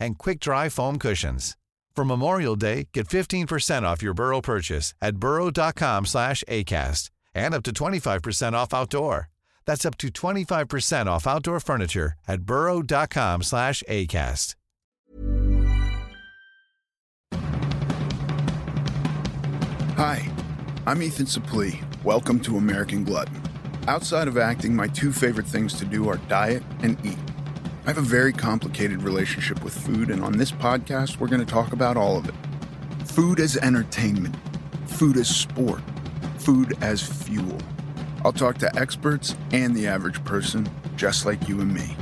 and quick-dry foam cushions. For Memorial Day, get 15% off your Burrow purchase at burrow.com slash ACAST and up to 25% off outdoor. That's up to 25% off outdoor furniture at burrow.com slash ACAST. Hi, I'm Ethan Suplee. Welcome to American Glutton. Outside of acting, my two favorite things to do are diet and eat. I have a very complicated relationship with food, and on this podcast, we're going to talk about all of it. Food as entertainment, food as sport, food as fuel. I'll talk to experts and the average person, just like you and me.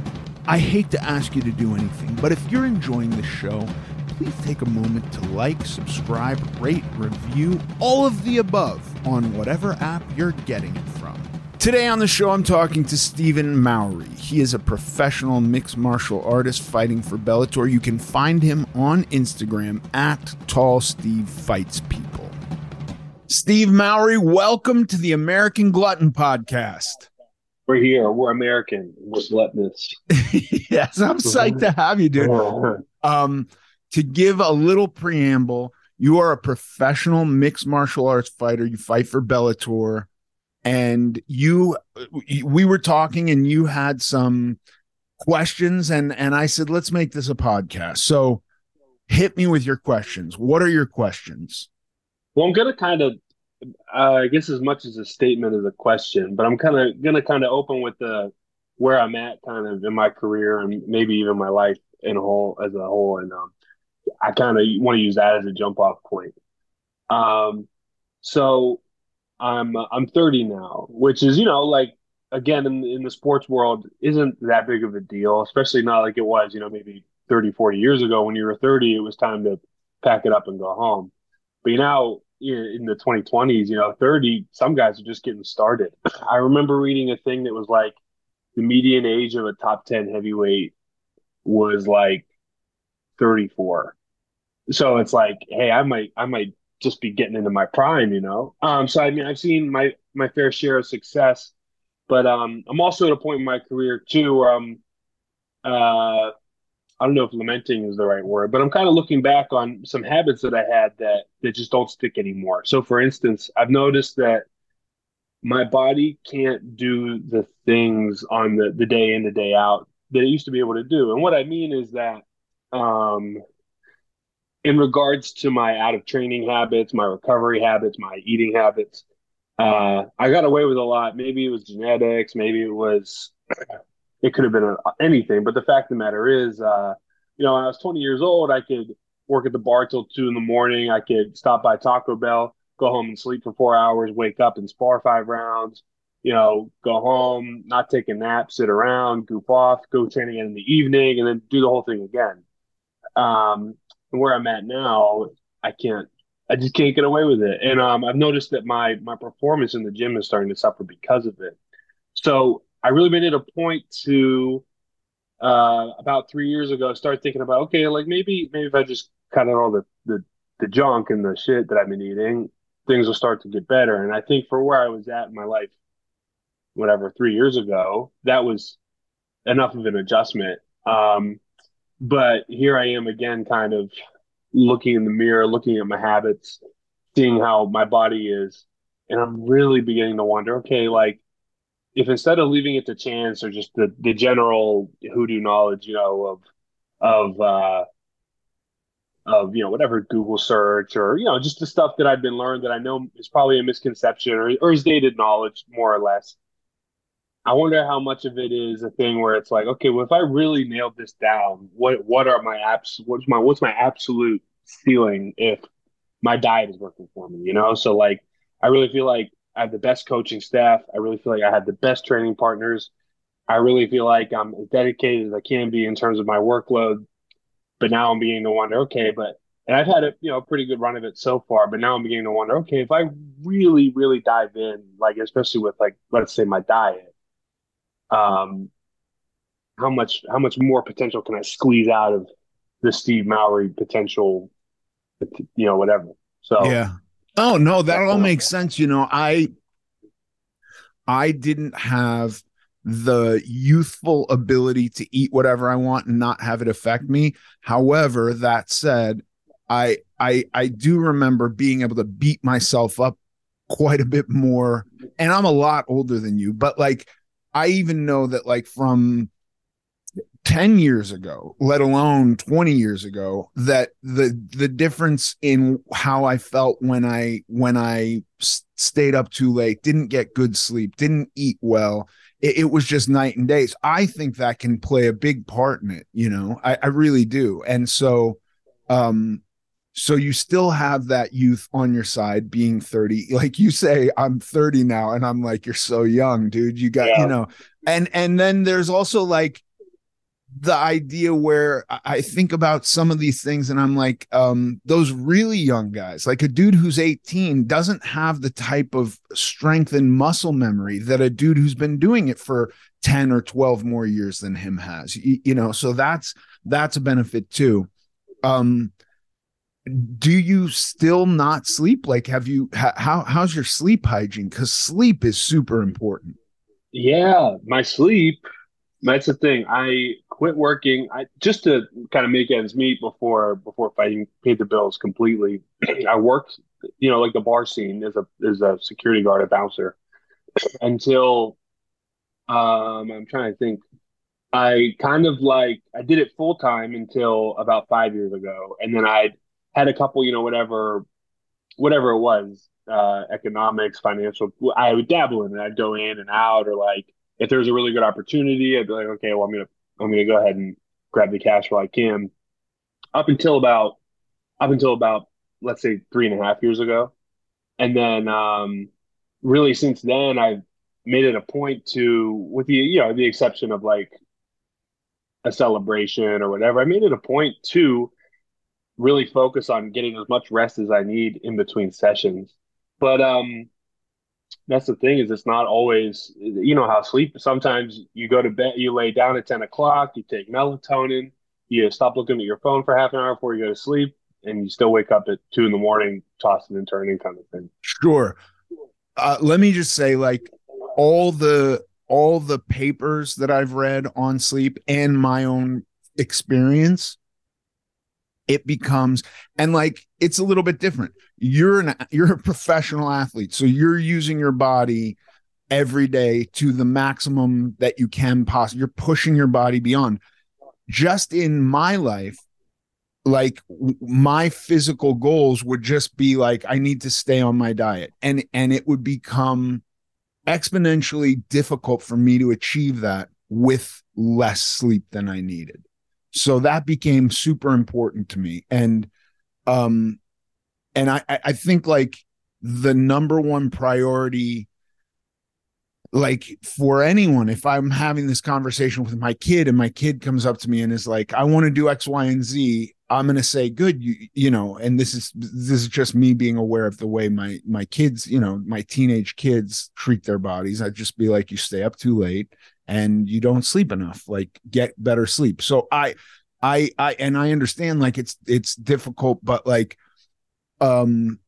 I hate to ask you to do anything, but if you're enjoying the show, please take a moment to like, subscribe, rate, review, all of the above on whatever app you're getting it from. Today on the show, I'm talking to Stephen Mowry. He is a professional mixed martial artist fighting for Bellator. You can find him on Instagram at Tall Steve Fights People. Steve Mowry, welcome to the American Glutton Podcast. We're here. We're American. We're gluttonous. yes, I'm psyched to have you, dude. Um, to give a little preamble, you are a professional mixed martial arts fighter. You fight for Bellator, and you, we were talking, and you had some questions, and and I said, let's make this a podcast. So, hit me with your questions. What are your questions? Well, I'm gonna kind of, uh, I guess, as much as a statement as a question, but I'm kind of gonna kind of open with the where I'm at, kind of in my career, and maybe even my life in a whole as a whole, and um, I kind of want to use that as a jump off point. Um, so I'm I'm 30 now, which is you know like again in in the sports world isn't that big of a deal, especially not like it was you know maybe 30 40 years ago when you were 30 it was time to pack it up and go home. But know in the 2020s, you know 30 some guys are just getting started. I remember reading a thing that was like the median age of a top 10 heavyweight was like 34 so it's like hey i might i might just be getting into my prime you know? Um so i mean i've seen my my fair share of success but um i'm also at a point in my career too where i'm uh i don't know if lamenting is the right word but i'm kind of looking back on some habits that i had that that just don't stick anymore. So for instance i've noticed that my body can't do the things on the the day in the day out that it used to be able to do. And what i mean is that um in regards to my out of training habits, my recovery habits, my eating habits, uh, I got away with a lot. Maybe it was genetics, maybe it was, it could have been anything. But the fact of the matter is, uh, you know, when I was 20 years old, I could work at the bar till two in the morning. I could stop by Taco Bell, go home and sleep for four hours, wake up and spar five rounds. You know, go home, not take a nap, sit around, goof off, go train again in the evening, and then do the whole thing again. Um, where I'm at now, I can't. I just can't get away with it, and um, I've noticed that my my performance in the gym is starting to suffer because of it. So I really made it a point to uh, about three years ago start thinking about okay, like maybe maybe if I just cut out all the the the junk and the shit that I've been eating, things will start to get better. And I think for where I was at in my life, whatever three years ago, that was enough of an adjustment. Um, but here I am again, kind of looking in the mirror, looking at my habits, seeing how my body is. And I'm really beginning to wonder, okay, like if instead of leaving it to chance or just the, the general hoodoo knowledge, you know, of, of, uh, of you know whatever Google search or you know just the stuff that I've been learned that I know is probably a misconception or, or is dated knowledge more or less. I wonder how much of it is a thing where it's like, okay, well, if I really nailed this down, what what are my apps? What's my what's my absolute ceiling if my diet is working for me? You know, so like I really feel like I have the best coaching staff. I really feel like I have the best training partners. I really feel like I'm as dedicated as I can be in terms of my workload. But now I'm beginning to wonder, okay, but and I've had a you know pretty good run of it so far, but now I'm beginning to wonder, okay, if I really, really dive in, like especially with like let's say my diet, um, how much how much more potential can I squeeze out of the Steve Mowry potential, you know, whatever. So yeah. Oh no, that all makes sense. You know, I I didn't have the youthful ability to eat whatever I want and not have it affect me. However, that said, I I I do remember being able to beat myself up quite a bit more. And I'm a lot older than you, but like I even know that like from 10 years ago, let alone 20 years ago, that the the difference in how I felt when I when I stayed up too late, didn't get good sleep, didn't eat well, it, it, was just night and days. I think that can play a big part in it, you know. I, I really do. And so um so you still have that youth on your side being 30 like you say i'm 30 now and i'm like you're so young dude you got yeah. you know and and then there's also like the idea where I think about some of these things and I'm like, um, those really young guys, like a dude who's 18 doesn't have the type of strength and muscle memory that a dude who's been doing it for 10 or 12 more years than him has, you, you know, so that's, that's a benefit too. Um, do you still not sleep? Like, have you, how, how's your sleep hygiene? Cause sleep is super important. Yeah. My sleep, that's the thing. I quit working. I just to kind of make ends meet before before fighting paid the bills completely. I worked, you know, like the bar scene as a as a security guard, a bouncer, until um I'm trying to think. I kind of like I did it full time until about five years ago, and then I had a couple, you know, whatever, whatever it was, uh, economics, financial. I would dabble in it. I'd go in and out, or like if there was a really good opportunity, I'd be like, okay, well, I'm gonna I'm gonna go ahead and grab the cash while I can. Up until about up until about let's say three and a half years ago, and then um, really since then I've made it a point to, with the you know the exception of like a celebration or whatever, I made it a point to really focus on getting as much rest as I need in between sessions. But um, that's the thing is it's not always you know how sleep sometimes you go to bed you lay down at 10 o'clock you take melatonin you stop looking at your phone for half an hour before you go to sleep and you still wake up at two in the morning tossing and turning kind of thing sure uh, let me just say like all the all the papers that i've read on sleep and my own experience it becomes and like it's a little bit different. You're an you're a professional athlete so you're using your body every day to the maximum that you can possibly you're pushing your body beyond. Just in my life like my physical goals would just be like i need to stay on my diet and and it would become exponentially difficult for me to achieve that with less sleep than i needed so that became super important to me. And um and i i think like the number one priority like for anyone if i'm having this conversation with my kid and my kid comes up to me and is like i want to do x y and z i'm going to say good you you know and this is this is just me being aware of the way my my kids you know my teenage kids treat their bodies. I'd just be like you stay up too late and you don't sleep enough like get better sleep. So i i i and i understand like it's it's difficult but like um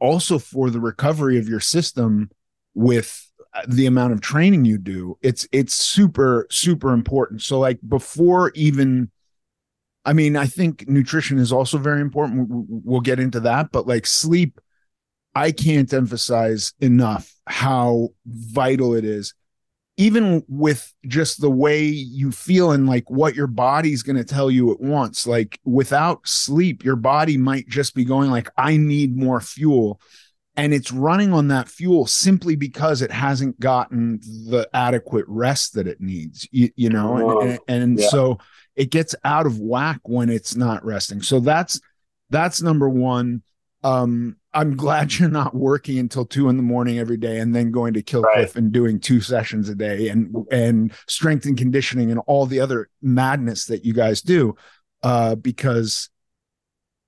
also for the recovery of your system with the amount of training you do it's it's super super important. So like before even i mean i think nutrition is also very important. We'll get into that but like sleep i can't emphasize enough how vital it is even with just the way you feel and like what your body's going to tell you at once like without sleep your body might just be going like i need more fuel. And it's running on that fuel simply because it hasn't gotten the adequate rest that it needs you, you know and, and, and yeah. so it gets out of whack when it's not resting. So that's that's number one. Um I'm glad you're not working until two in the morning every day and then going to Kill Cliff right. and doing two sessions a day and and strength and conditioning and all the other madness that you guys do, uh, because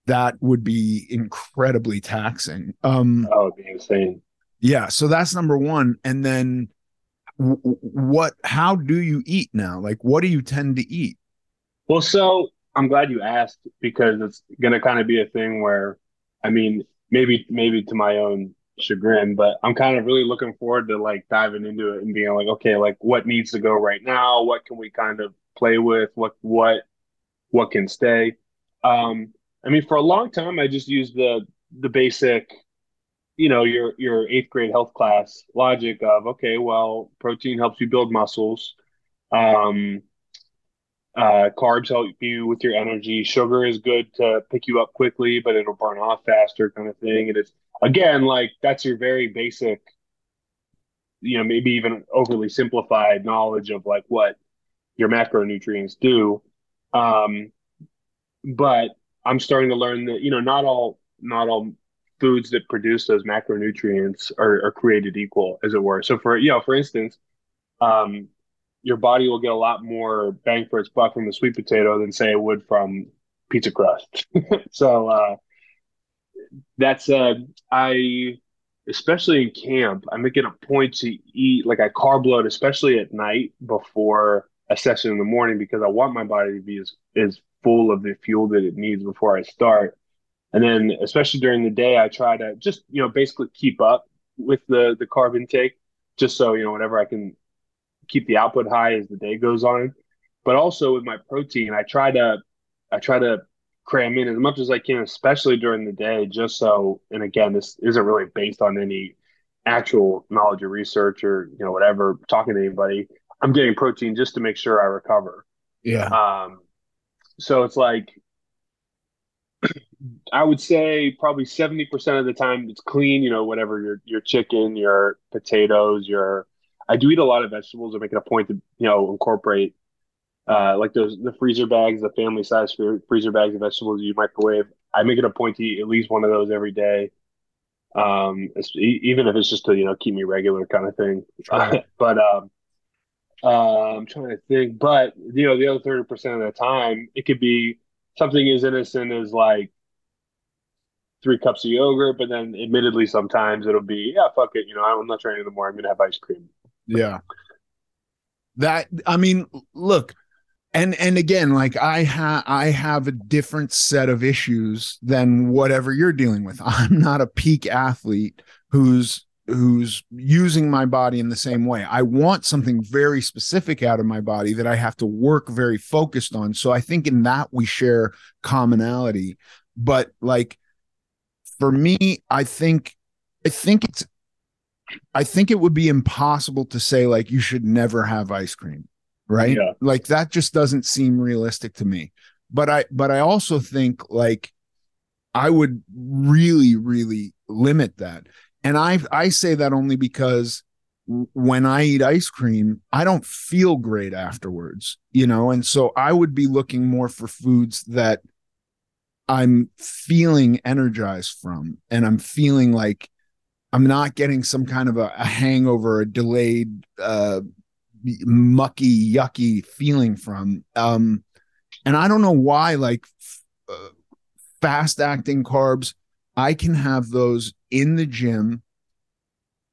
that would be incredibly taxing. Um, that would be insane. Yeah, so that's number one, and then w- what? How do you eat now? Like, what do you tend to eat? Well, so I'm glad you asked because it's going to kind of be a thing where, I mean, maybe maybe to my own chagrin, but I'm kind of really looking forward to like diving into it and being like, okay, like what needs to go right now? What can we kind of play with? What what what can stay? Um, I mean, for a long time, I just used the the basic, you know, your your eighth grade health class logic of okay, well, protein helps you build muscles. Um, uh, carbs help you with your energy. Sugar is good to pick you up quickly, but it'll burn off faster, kind of thing. And it's again like that's your very basic, you know, maybe even overly simplified knowledge of like what your macronutrients do. Um, but I'm starting to learn that you know not all not all foods that produce those macronutrients are, are created equal, as it were. So for you know, for instance, um, your body will get a lot more bang for its buck from the sweet potato than say it would from pizza crust. so uh, that's uh, I especially in camp, I make it a point to eat like I carb load, especially at night before a session in the morning because I want my body to be as, as full of the fuel that it needs before I start. And then especially during the day, I try to just, you know, basically keep up with the the carb intake just so, you know, whenever I can keep the output high as the day goes on. But also with my protein, I try to I try to cram in as much as I can, especially during the day, just so. And again, this isn't really based on any actual knowledge or research or you know whatever talking to anybody. I'm getting protein just to make sure I recover. Yeah. Um. So it's like I would say probably 70% of the time it's clean, you know, whatever your your chicken, your potatoes, your I do eat a lot of vegetables. I make it a point to you know incorporate uh, like those the freezer bags, the family size freezer bags of vegetables you microwave. I make it a point to eat at least one of those every day. Um, even if it's just to you know keep me regular kind of thing. Sure. but um, uh, I'm trying to think. But you know, the other thirty percent of the time, it could be something as innocent as like three cups of yogurt, but then admittedly sometimes it'll be, yeah, fuck it, you know, I'm not trying anymore. I'm gonna have ice cream. Yeah. That I mean, look, and and again, like I have I have a different set of issues than whatever you're dealing with. I'm not a peak athlete who's who's using my body in the same way. I want something very specific out of my body that I have to work very focused on. So I think in that we share commonality. But like for me, I think I think it's I think it would be impossible to say like you should never have ice cream, right? Yeah. Like that just doesn't seem realistic to me. But I but I also think like I would really really limit that. And I I say that only because when I eat ice cream, I don't feel great afterwards, you know? And so I would be looking more for foods that I'm feeling energized from and I'm feeling like I'm not getting some kind of a, a hangover, a delayed, uh, mucky, yucky feeling from. Um, and I don't know why, like uh, fast acting carbs, I can have those in the gym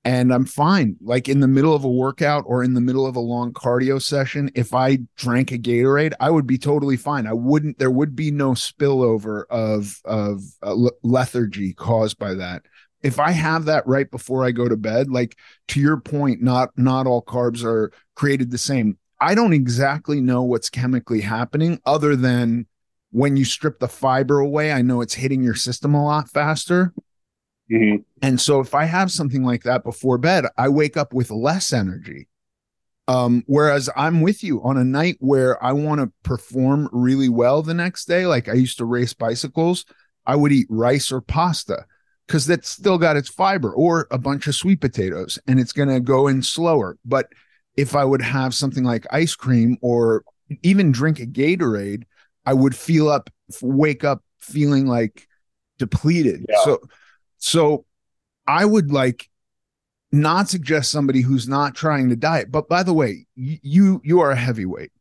and I'm fine. Like in the middle of a workout or in the middle of a long cardio session, if I drank a Gatorade, I would be totally fine. I wouldn't. There would be no spillover of of uh, lethargy caused by that if I have that right before I go to bed, like to your point, not not all carbs are created the same. I don't exactly know what's chemically happening other than when you strip the fiber away, I know it's hitting your system a lot faster. Mm-hmm. And so if I have something like that before bed, I wake up with less energy. Um, whereas I'm with you on a night where I want to perform really well the next day, like I used to race bicycles, I would eat rice or pasta because that's still got its fiber or a bunch of sweet potatoes and it's going to go in slower. But if I would have something like ice cream or even drink a Gatorade, I would feel up, wake up feeling like depleted. Yeah. So, so I would like not suggest somebody who's not trying to diet. But by the way, you you are a heavyweight.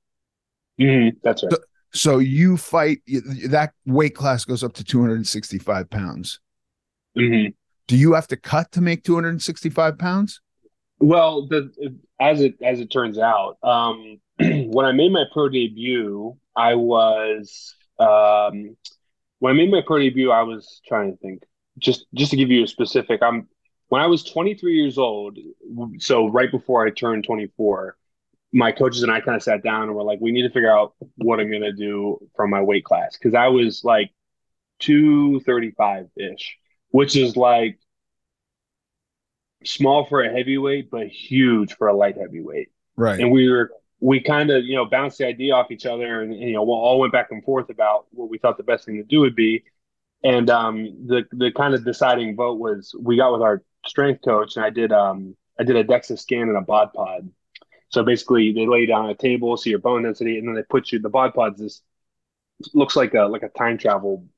Mm-hmm. That's right. So, so you fight that weight class goes up to 265 pounds. Mm-hmm. Do you have to cut to make 265 pounds? Well, the as it as it turns out, um, when I made my pro debut, I was um, when I made my pro debut, I was trying to think. Just just to give you a specific, I'm when I was 23 years old, so right before I turned 24, my coaches and I kind of sat down and were like, we need to figure out what I'm gonna do from my weight class because I was like 235 ish, which is like small for a heavyweight, but huge for a light heavyweight. Right. And we were we kind of you know bounced the idea off each other, and, and you know we all went back and forth about what we thought the best thing to do would be. And um, the the kind of deciding vote was we got with our strength coach, and I did um I did a DEXA scan and a bod pod. So basically, they lay you down on a table, see your bone density, and then they put you the bod pods. This looks like a like a time travel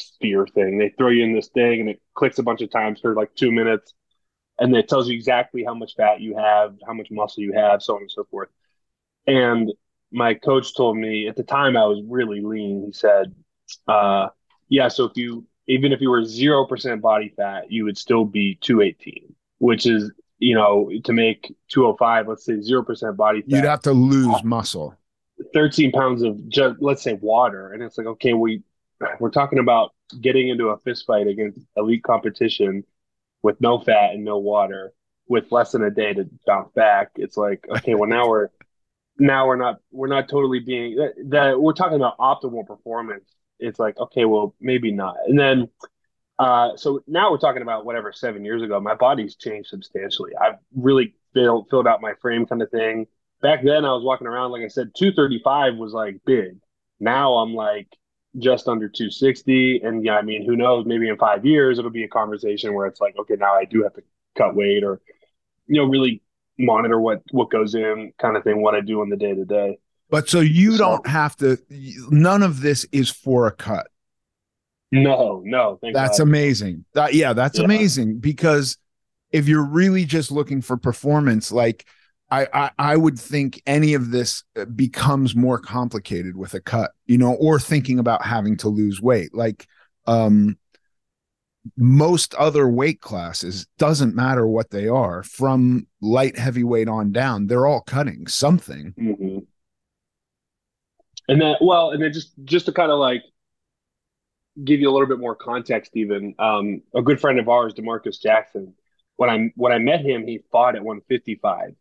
sphere thing. They throw you in this thing, and it clicks a bunch of times for like two minutes, and it tells you exactly how much fat you have, how much muscle you have, so on and so forth. And my coach told me at the time I was really lean. He said, uh, "Yeah, so if you even if you were zero percent body fat, you would still be 218, which is you know to make 205, let's say zero percent body fat, You'd have to lose muscle. 13 pounds of just let's say water, and it's like okay, we we're talking about getting into a fist fight against elite competition with no fat and no water with less than a day to bounce back. It's like okay, well now we're now we're not we're not totally being that, that we're talking about optimal performance. It's like okay well maybe not. And then uh so now we're talking about whatever seven years ago my body's changed substantially. I've really filled filled out my frame kind of thing. Back then i was walking around like i said 235 was like big. Now i'm like just under 260 and yeah i mean who knows maybe in five years it'll be a conversation where it's like okay now i do have to cut weight or you know really monitor what what goes in kind of thing what i do on the day to day But so you So- don't have to. None of this is for a cut. no no thank That's God. amazing. That yeah, that's Yeah. amazing because if you're really just looking for performance, like I, I I would think any of this uh, becomes more complicated with a cut, you know, or thinking about having to lose weight. Like um most other weight classes doesn't matter what they are from light heavyweight on down they're all cutting something Mhm. and then well and then just just to kind of like give you a little bit more context even um a good friend of ours demarcus jackson when i when i met him he fought at 155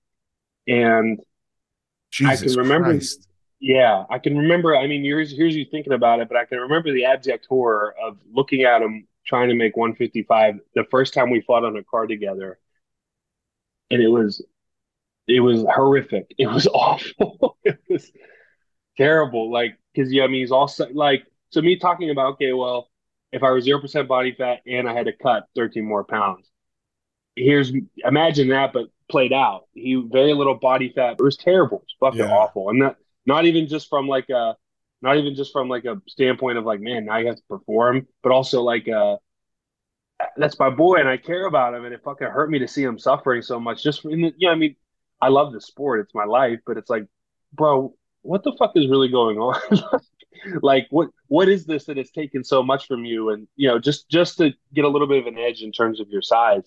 and jesus I can remember- Christ. Yeah, I can remember. I mean, here's here's you thinking about it, but I can remember the abject horror of looking at him trying to make 155 the first time we fought on a car together, and it was it was horrific. It was awful. it was terrible. Like because yeah, I mean, he's all like so. Me talking about okay, well, if I was zero percent body fat and I had to cut 13 more pounds, here's imagine that, but played out. He very little body fat. It was terrible. It was fucking Yeah. awful, and that not even just from like a not even just from like a standpoint of like man now you have to perform but also like uh that's my boy and i care about him and it fucking hurt me to see him suffering so much just in the, you know i mean i love the sport it's my life but it's like bro what the fuck is really going on like what what is this that has taken so much from you and you know just just to get a little bit of an edge in terms of your size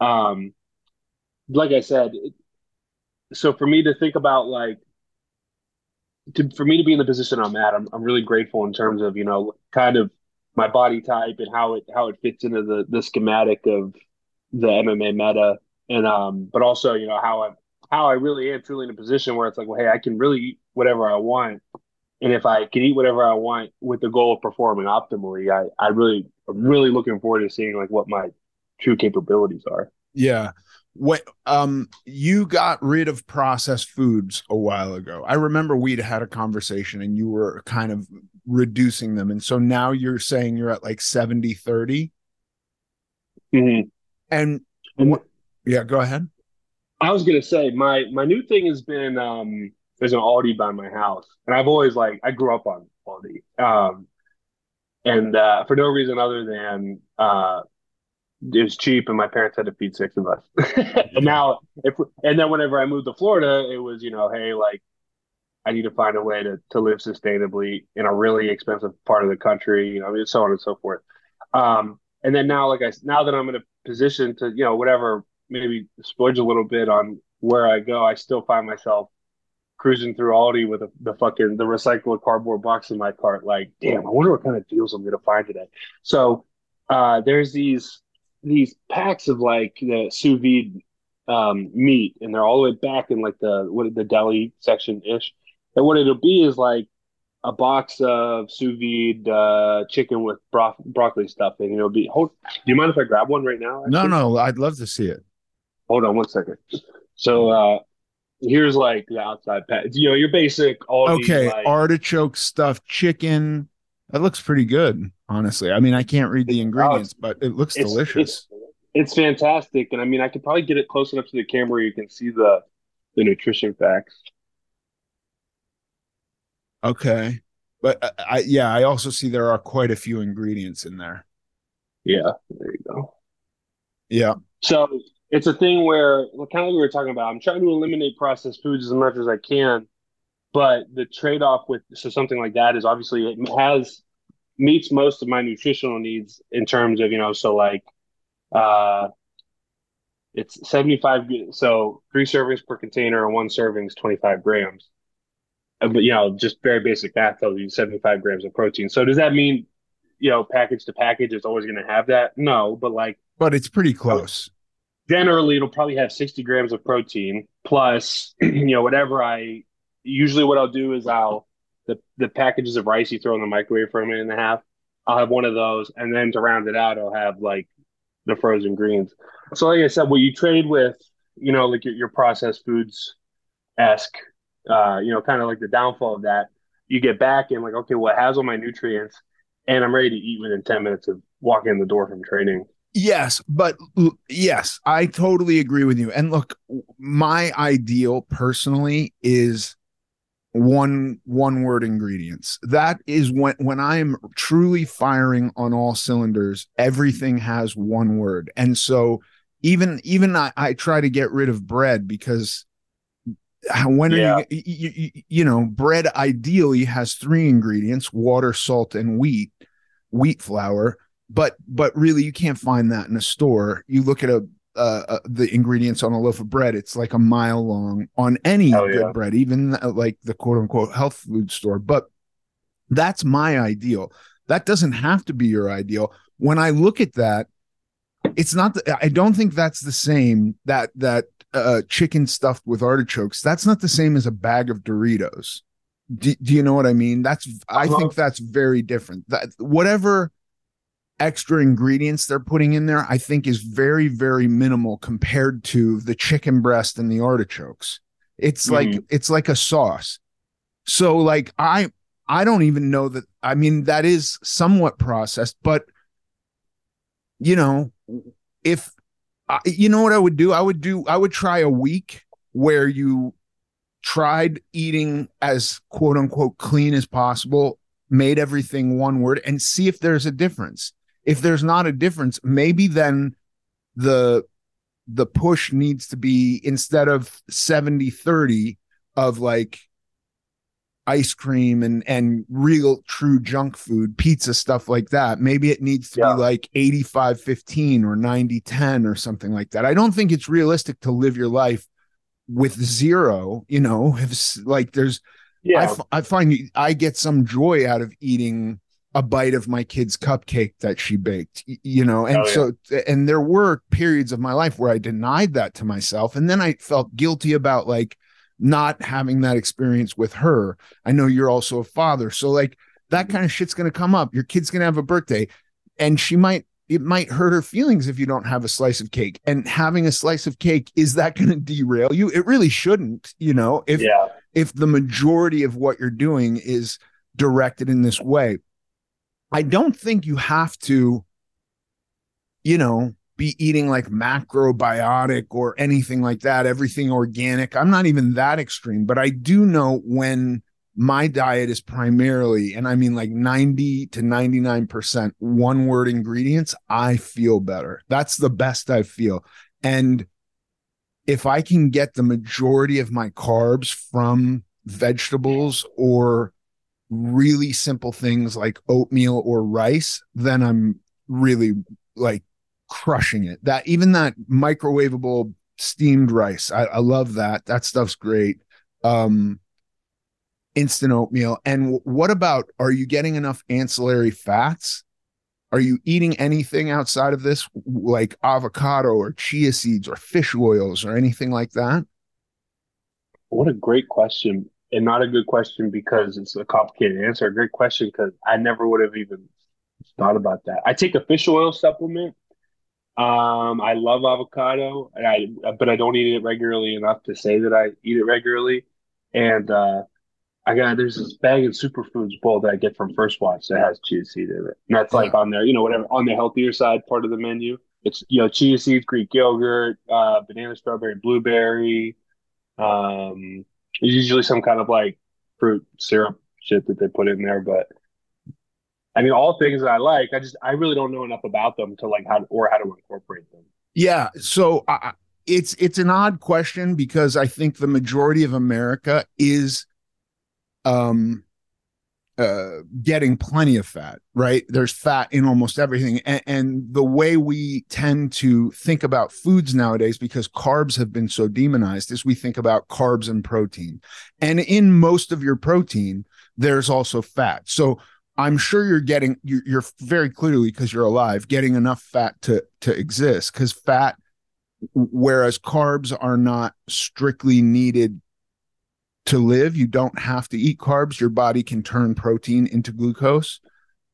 um like i said it, so for me to think about like to, for me to be in the position I'm at, I'm, I'm really grateful in terms of, you know, kind of my body type and how it, how it fits into the, the schematic of the MMA meta. And, um, but also, you know, how I, how I really am truly in a position where it's like, well, hey, I can really eat whatever I want. And if I can eat whatever I want with the goal of performing optimally, I, I really, I'm really looking forward to seeing like what my true capabilities are. Yeah. What um you got rid of processed foods a while ago. I remember we'd had a conversation and you were kind of reducing them. And so now you're saying you're at like 70 30. Mm-hmm. And, yeah, go ahead. I was gonna say my my new thing has been um there's an Aldi by my house, and I've always like I grew up on Aldi, um, and uh, for no reason other than uh, it was cheap, and my parents had to feed six of us. and now, if and then whenever I moved to Florida, it was you know, hey, like I need to find a way to to live sustainably in a really expensive part of the country, you know, I mean, so on and so forth. Um, and then now, like I now that I'm in a position to you know whatever maybe splurge a little bit on where I go, I still find myself cruising through Aldi with a, the fucking the recycled cardboard box in my cart. Like, damn, I wonder what kind of deals I'm gonna find today. So uh, there's these these packs of like the sous vide um, meat, and they're all the way back in like the what the deli section ish. And what it'll be is like a box of sous vide uh, chicken with bro- broccoli stuffing. And it'll be. Hold, do you mind if I grab one right now? No, actually? no, I'd love to see it. Hold on one second. So uh here's like the outside pack. You know, your basic Aldi, Okay, like, artichoke stuffed chicken. That looks pretty good, honestly. I mean, I can't read the ingredients, but it looks it's, delicious. It's, it's fantastic, and I mean, I could probably get it close enough to the camera where you can see the the nutrition facts. Okay. But uh, I yeah, I also see there are quite a few ingredients in there. Yeah, there you go. Yeah. So it's a thing where, well, kind of like we were talking about, I'm trying to eliminate processed foods as much as I can, but the trade off with so something like that is obviously it has meets most of my nutritional needs in terms of you know so like uh it's 75 so three servings per container and one serving is 25 grams. Uh, but you know just very basic math tells you 75 grams of protein. So does that mean you know package to package it's always going to have that? No but like But it's pretty close. generally it'll probably have 60 grams of protein plus you know whatever i usually what i'll do is i'll the, the packages of rice you throw in the microwave for a minute and a half i'll have one of those. And then to round it out i'll have like the frozen greens. So like i said what you trade with you know like your, your processed foods esque uh you know kind of like the downfall of that you get back and like okay well it has all my nutrients and i'm ready to eat within 10 minutes of walking in the door from training. Yes, but yes, I totally agree with you. And look, my ideal personally is one one word ingredients. That is when when I am truly firing on all cylinders, everything has one word. And so even even I, I try to get rid of bread because when Yeah. are you, you, you you know bread ideally has three ingredients water salt and wheat wheat flour but but really you can't find that in a store you look at a uh, uh, the ingredients on a loaf of bread it's like a mile long on any Oh, good yeah. bread even uh, like the quote unquote health food store. But that's my ideal. That doesn't have to be your ideal. When i look at that it's not the, i don't think that's the same that that uh chicken stuffed with artichokes. That's not the same as a bag of doritos. Do, do you know what i mean? That's i Uh-huh. think that's very different. That whatever extra ingredients they're putting in there i think is very very minimal compared to the chicken breast and the artichokes. It's mm-hmm. like it's like a sauce. So like i i don't even know that i mean that is somewhat processed but you know if I, you know what i would do? I would do i would try a week where you tried eating as quote unquote clean as possible made everything one word and see if there's a difference if there's not a difference maybe then the the push needs to be instead of 70 30 of like ice cream and and real true junk food pizza stuff like that maybe it needs to Yeah. be like 85 15 or 90 10 or something like that i don't think it's realistic to live your life with zero you know if like there's yeah f- I find I get some joy out of eating a bite of my kid's cupcake that she baked, you know. And Oh, yeah. so, and there were periods of my life where I denied that to myself. And then I felt guilty about like not having that experience with her. I know you're also a father. So, like, that kind of shit's going to come up. Your kid's going to have a birthday and she might. it might hurt her feelings if you don't have a slice of cake. And having a slice of cake, is that going to derail you? It really shouldn't, you know, if yeah. if the majority of what you're doing is directed in this way. I don't think you have to, you know, be eating like macrobiotic or anything like that, everything organic. I'm not even that extreme, but I do know when my diet is primarily, and I mean like 90 to 99% one word ingredients, I feel better. That's the best I feel. And if I can get the majority of my carbs from vegetables or really simple things like oatmeal or rice, then I'm really like crushing it. That even that microwavable steamed rice, I, I love that. That stuff's great. Um, instant oatmeal. And what about are you getting enough ancillary fats? Are you eating anything outside of this, like avocado or chia seeds or fish oils or anything like that? What a great question. And not a good question because it's a complicated answer. A great question because I never would have even thought about that. I take a fish oil supplement um, I love avocado, and I but I don't eat it regularly enough to say that I eat it regularly. And uh, I got there's this bag of superfoods bowl that I get from First Watch that has chia seed in it, and that's like on there, you know, whatever on the healthier side part of the menu. It's you know chia seeds, Greek yogurt, uh, banana, strawberry, blueberry. Um, usually some kind of like fruit syrup shit that they put in there, but I mean, all things that I like. I just I really don't know enough about them to like how or how to incorporate them. Yeah, so uh, it's it's an odd question because I think the majority of America is um uh getting plenty of fat right? There's fat in almost everything. And, and, the way we tend to think about foods nowadays because carbs have been so demonized is we think about carbs and protein. And in most of your protein there's also fat. So I'm sure you're getting you're, you're very clearly because you're alive getting enough fat to to exist. Because fat whereas carbs are not strictly needed to live you don't have to eat carbs your body can turn protein into glucose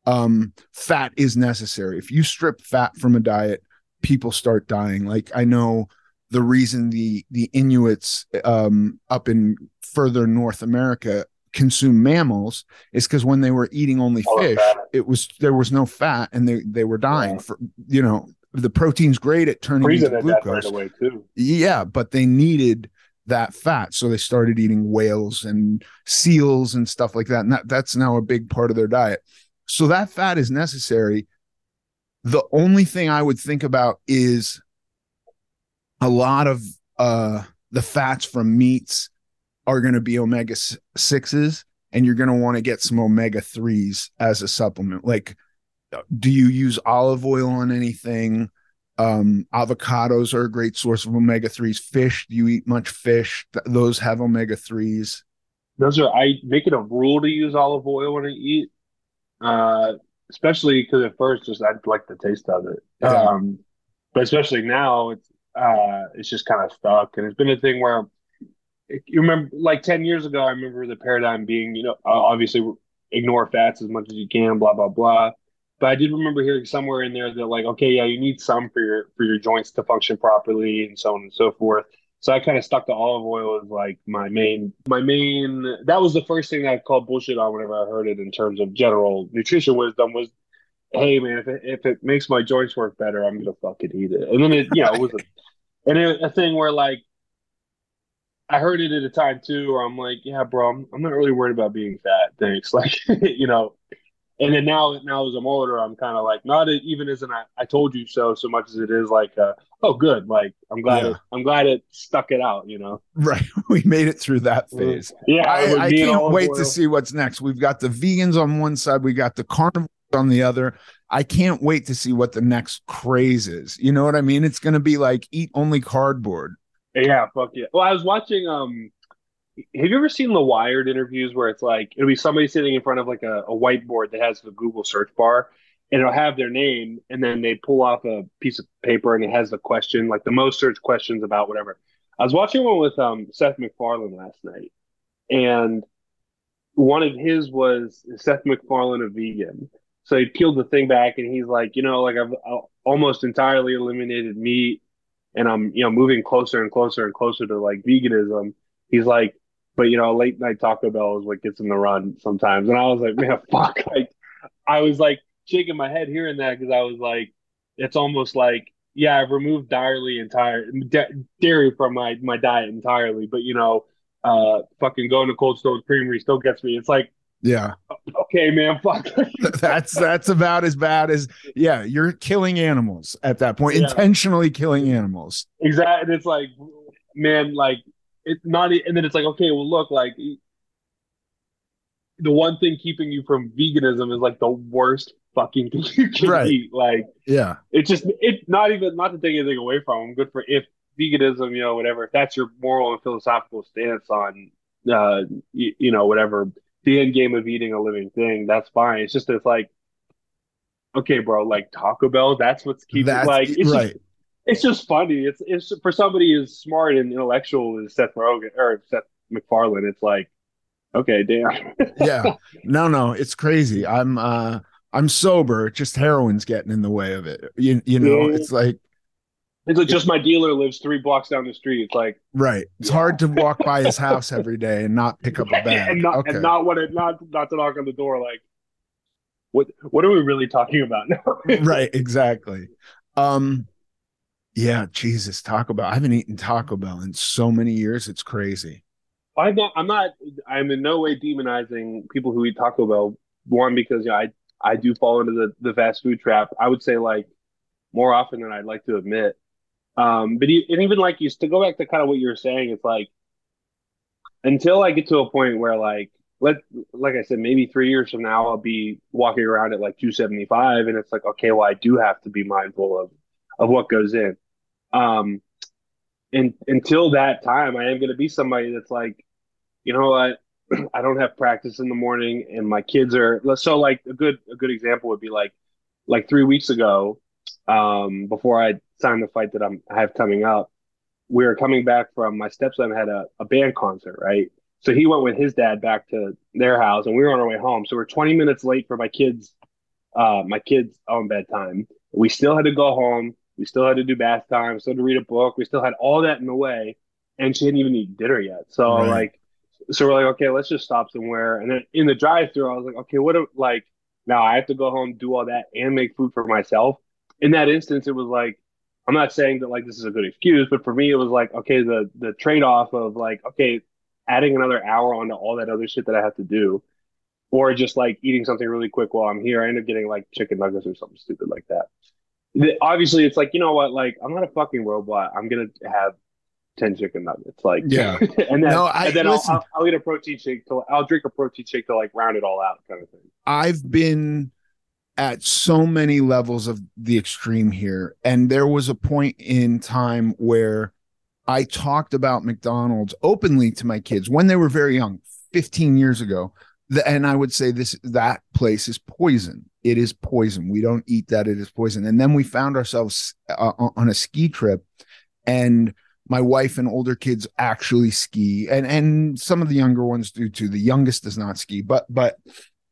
um, fat is necessary if you strip fat from a diet people start dying like i know the reason the the inuits um, up in further north america consume mammals is because when they were eating only fish, it was there was no fat and they they were dying yeah. for you know the protein's great at turning Freezing into glucose. Right. Yeah, but they needed that fat, so they started eating whales and seals and stuff like that, and that, that's now a big part of their diet. So that fat is necessary. The only thing I would think about is a lot of uh, the fats from meats are going to be omega 6s and you're going to want to get some omega 3s as a supplement like do you use olive oil on anything um, avocados are a great source of omega 3s fish do you eat much fish? Th- those have omega 3s those are i make it a rule to use olive oil when i eat. Uh, especially because at first just i like the taste of it. Yeah. um, but especially now it's uh, it's just kind of stuck. And it's been a thing where you remember like 10 years ago i remember the paradigm being you know obviously ignore fats as much as you can blah blah blah but i did remember hearing somewhere in there that like okay yeah you need some for your for your joints to function properly and so on and so forth so i kind of stuck to olive oil as like my main my main that was the first thing that i called bullshit on whenever i heard it in terms of general nutrition wisdom was hey man if it, if it makes my joints work better i'm gonna fucking eat it and then it you know it was a, and it, a thing where like I heard it at a time too, where I'm like, yeah, bro, I'm, I'm not really worried about being fat. Thanks. Like, you know, and then now, now as I'm older, I'm kind of like, not even as an I, I told you so, so much as it is like, uh, oh, good. Like, I'm glad, yeah. it, I'm glad it stuck it out, you know? Right. We made it through that mm. phase. Yeah. I, I can't wait oil. to see what's next. We've got the vegans on one side, we got the carnivores on the other. I can't wait to see what the next craze is. You know what I mean? It's going to be like eat only cardboard yeah, fuck yeah. Well, I was watching. Um, have you ever seen the Wired interviews where it's like it'll be somebody sitting in front of like a, a whiteboard that has the Google search bar, and it'll have their name, and then they pull off a piece of paper and it has the question, like the most searched questions about whatever. I was watching one with um, Seth MacFarlane last night, and one of his was Seth MacFarlane a vegan? So he peeled the thing back and he's like, you know, like I've almost entirely eliminated meat and I'm, you know, moving closer and closer and closer to like veganism. He's like, but you know, late night Taco Bell is what gets him the run sometimes. And I was like, man, fuck. Like, I was like shaking my head hearing that because I was like, it's almost like, yeah, I've removed dairy entire dairy from my my diet entirely, but you know, uh, fucking going to Cold Stone Creamery still gets me. It's like, yeah, okay, man, fuck. that's that's about as bad as yeah, you're killing animals at that point, yeah. intentionally killing animals. Exactly. It's like, man, like it's not, and then it's like, okay, well, look, like the one thing keeping you from veganism is like the worst fucking thing you can right. eat. Like, yeah, it's just it's not even not to take anything away from them. Good for if veganism, you know, whatever. If that's your moral and philosophical stance on, uh, you, you know, whatever the end game of eating a living thing, that's fine. It's just it's like, okay, bro, like Taco Bell, that's what's keeping that's, like it's right. Just, it's just funny. It's it's for somebody as smart and intellectual as Seth Rogen or Seth MacFarlane. It's like, okay, damn. yeah, no, no, it's crazy. I'm uh I'm sober. Just heroin's getting in the way of it. You you know, yeah. it's like. It's like just my dealer lives three blocks down the street. It's like right. It's yeah. hard to walk by his house every day and not pick up a bag. and not, okay. and not want to not not to knock on the door. Like, what what are we really talking about now? right. Exactly. Um, yeah, Jesus, Taco Bell. I haven't eaten Taco Bell in so many years. It's crazy. I'm not. I'm not. I'm in no way demonizing people who eat Taco Bell. One because you know, I I do fall into the the fast food trap. I would say like more often than I'd like to admit. Um, but and even like you to go back to kind of what you were saying, it's like until I get to a point where like let like I said, maybe three years from now I'll be walking around at like 275, and it's like okay, well I do have to be mindful of of what goes in. Um, and until that time, I am going to be somebody that's like, you know what, I don't have practice in the morning, and my kids are so like a good a good example would be like like three weeks ago, um, before I signed the fight that I'm I have coming up, we were coming back from my stepson had a, a band concert, right? So he went with his dad back to their house, and we were on our way home. So we're 20 minutes late for my kids, uh, my kids' own bedtime. We still had to go home. We still had to do bath time, still had to read a book. We still had all that in the way, and she hadn't even eaten dinner yet. So right. like, so we're like, okay, let's just stop somewhere. And then in the drive-through, I was like, okay, what? Do, like now I have to go home, do all that, and make food for myself. In that instance, it was like, I'm not saying that like this is a good excuse, but for me, it was like, okay, the the trade-off of like, okay, adding another hour onto all that other shit that I have to do, or just like eating something really quick while I'm here. I end up getting like chicken nuggets or something stupid like that obviously it's like you know what? Like i'm not a fucking robot. I'm gonna have 10 chicken nuggets. Like yeah. and then, no, I, and then I'll, I'll, I'll, eat a protein shake to i'll drink a protein shake to like round it all out kind of thing. I've been at so many levels of the extreme here. And there was a point in time where i talked about mcdonald's openly to my kids when they were very young 15 years ago and i would say this that place is poison it is poison. We don't eat that. It is poison. And then we found ourselves uh, on a ski trip, and my wife and older kids actually ski, and and some of the younger ones do too. The youngest does not ski, but but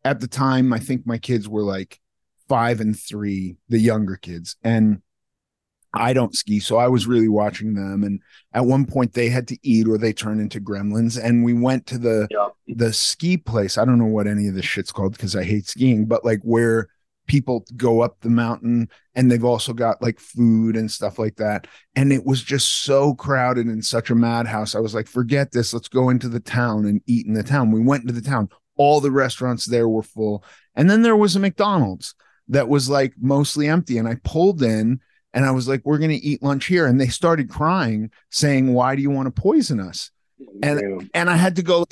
at the time, I think my kids were like five and three, the younger kids, and I don't ski, so I was really watching them. And at one point, they had to eat or they turned into gremlins. And we went to the yeah. the ski place. I don't know what any of this shit's called because I hate skiing, but like where people go up the mountain and they've also got like food and stuff like that. And it was just so crowded and such a madhouse. I was like, forget this. Let's go into the town and eat in the town. We went into the town. All the restaurants there were full. And then there was a McDonald's that was like mostly empty. And I pulled in and I was like, we're going to eat lunch here. And they started crying, saying, why do you want to poison us? And, and I had to go,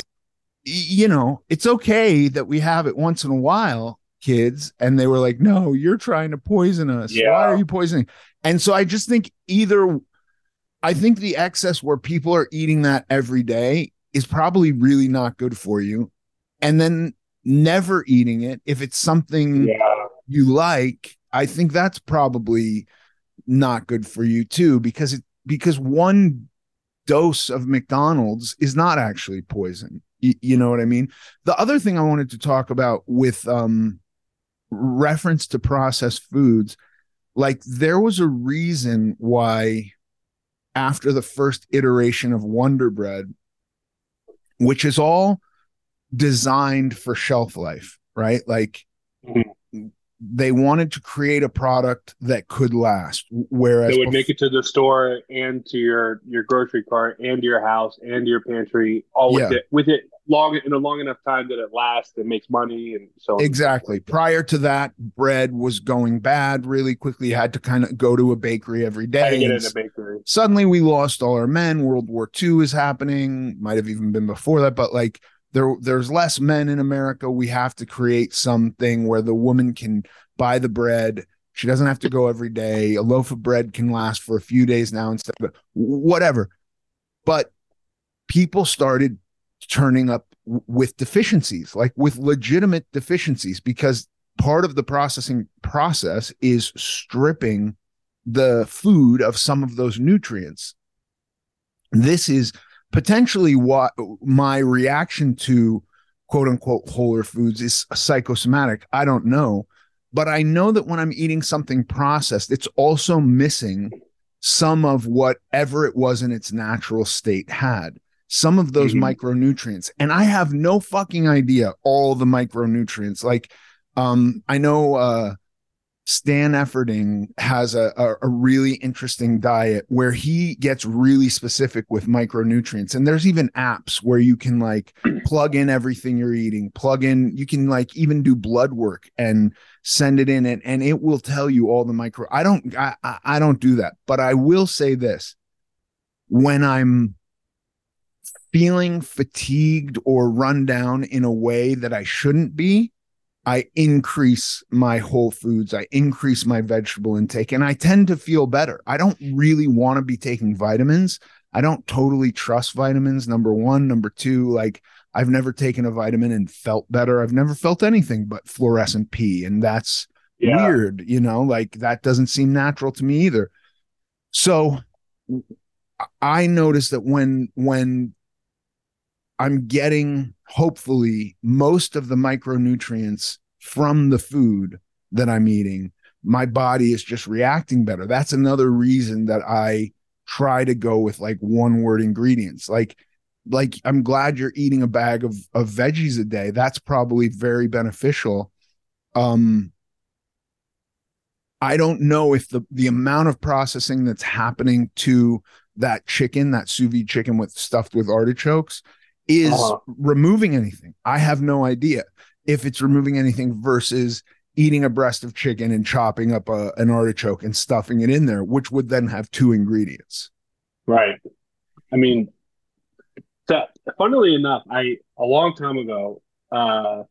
you know, it's okay that we have it once in a while, kids. And they were like, no, you're trying to poison us. Yeah. Why are you poisoning? And so I just think either, I think the excess where people are eating that every day is probably really not good for you. And then never eating it, if it's something yeah. you like, I think that's probably not good for you too because it because one dose of McDonald's is not actually poison. You, you know what I mean? The other thing I wanted to talk about with um reference to processed foods, like there was a reason why after the first iteration of Wonder Bread, which is all designed for shelf life, right? Like mm-hmm. They wanted to create a product that could last. Whereas it would bef- make it to the store and to your your grocery cart and to your house and to your pantry, all with yeah. it with it long in a long enough time that it lasts and makes money and so on. exactly prior to that bread was going bad really quickly you had to kind of go to a bakery every day get in a bakery. suddenly we lost all our men world war ii is happening might have even been before that but like there there's less men in america. We have to create something where the woman can buy the bread. She doesn't have to go every day. A loaf of bread can last for a few days now instead of whatever. But people started turning up with deficiencies, like with legitimate deficiencies, because part of the processing process is stripping the food of some of those nutrients. This is potentially what my reaction to quote unquote wholer foods is psychosomatic. I don't know. But I know that when I'm eating something processed, it's also missing some of whatever it was in its natural state had some of those mm-hmm. micronutrients and i have no fucking idea all the micronutrients like um i know uh stan efferding has a, a, a really interesting diet where he gets really specific with micronutrients. And there's even apps where you can like plug in everything you're eating plug in you can like even do blood work and send it in and, and it will tell you all the micro i don't I, I don't do that. But i will say this. When i'm feeling fatigued or run down in a way that I shouldn't be, I increase my whole foods, I increase my vegetable intake, and I tend to feel better. I don't really want to be taking vitamins. I don't totally trust vitamins. Number one. Number two, like I've never taken a vitamin and felt better. I've never felt anything but fluorescent pee. And that's yeah. weird, you know, like that doesn't seem natural to me either. So I noticed that when when I'm getting hopefully most of the micronutrients from the food that I'm eating. My body is just reacting better. That's another reason that I try to go with like one word ingredients. Like like I'm glad you're eating a bag of of veggies a day. That's probably very beneficial. Um I don't know if the the amount of processing that's happening to that chicken, that sous vide chicken with stuffed with artichokes is uh-huh. removing anything. I have no idea if it's removing anything versus eating a breast of chicken and chopping up a, an artichoke and stuffing it in there, which would then have two ingredients. Right. I mean, so, funnily enough, I a long time ago, uh,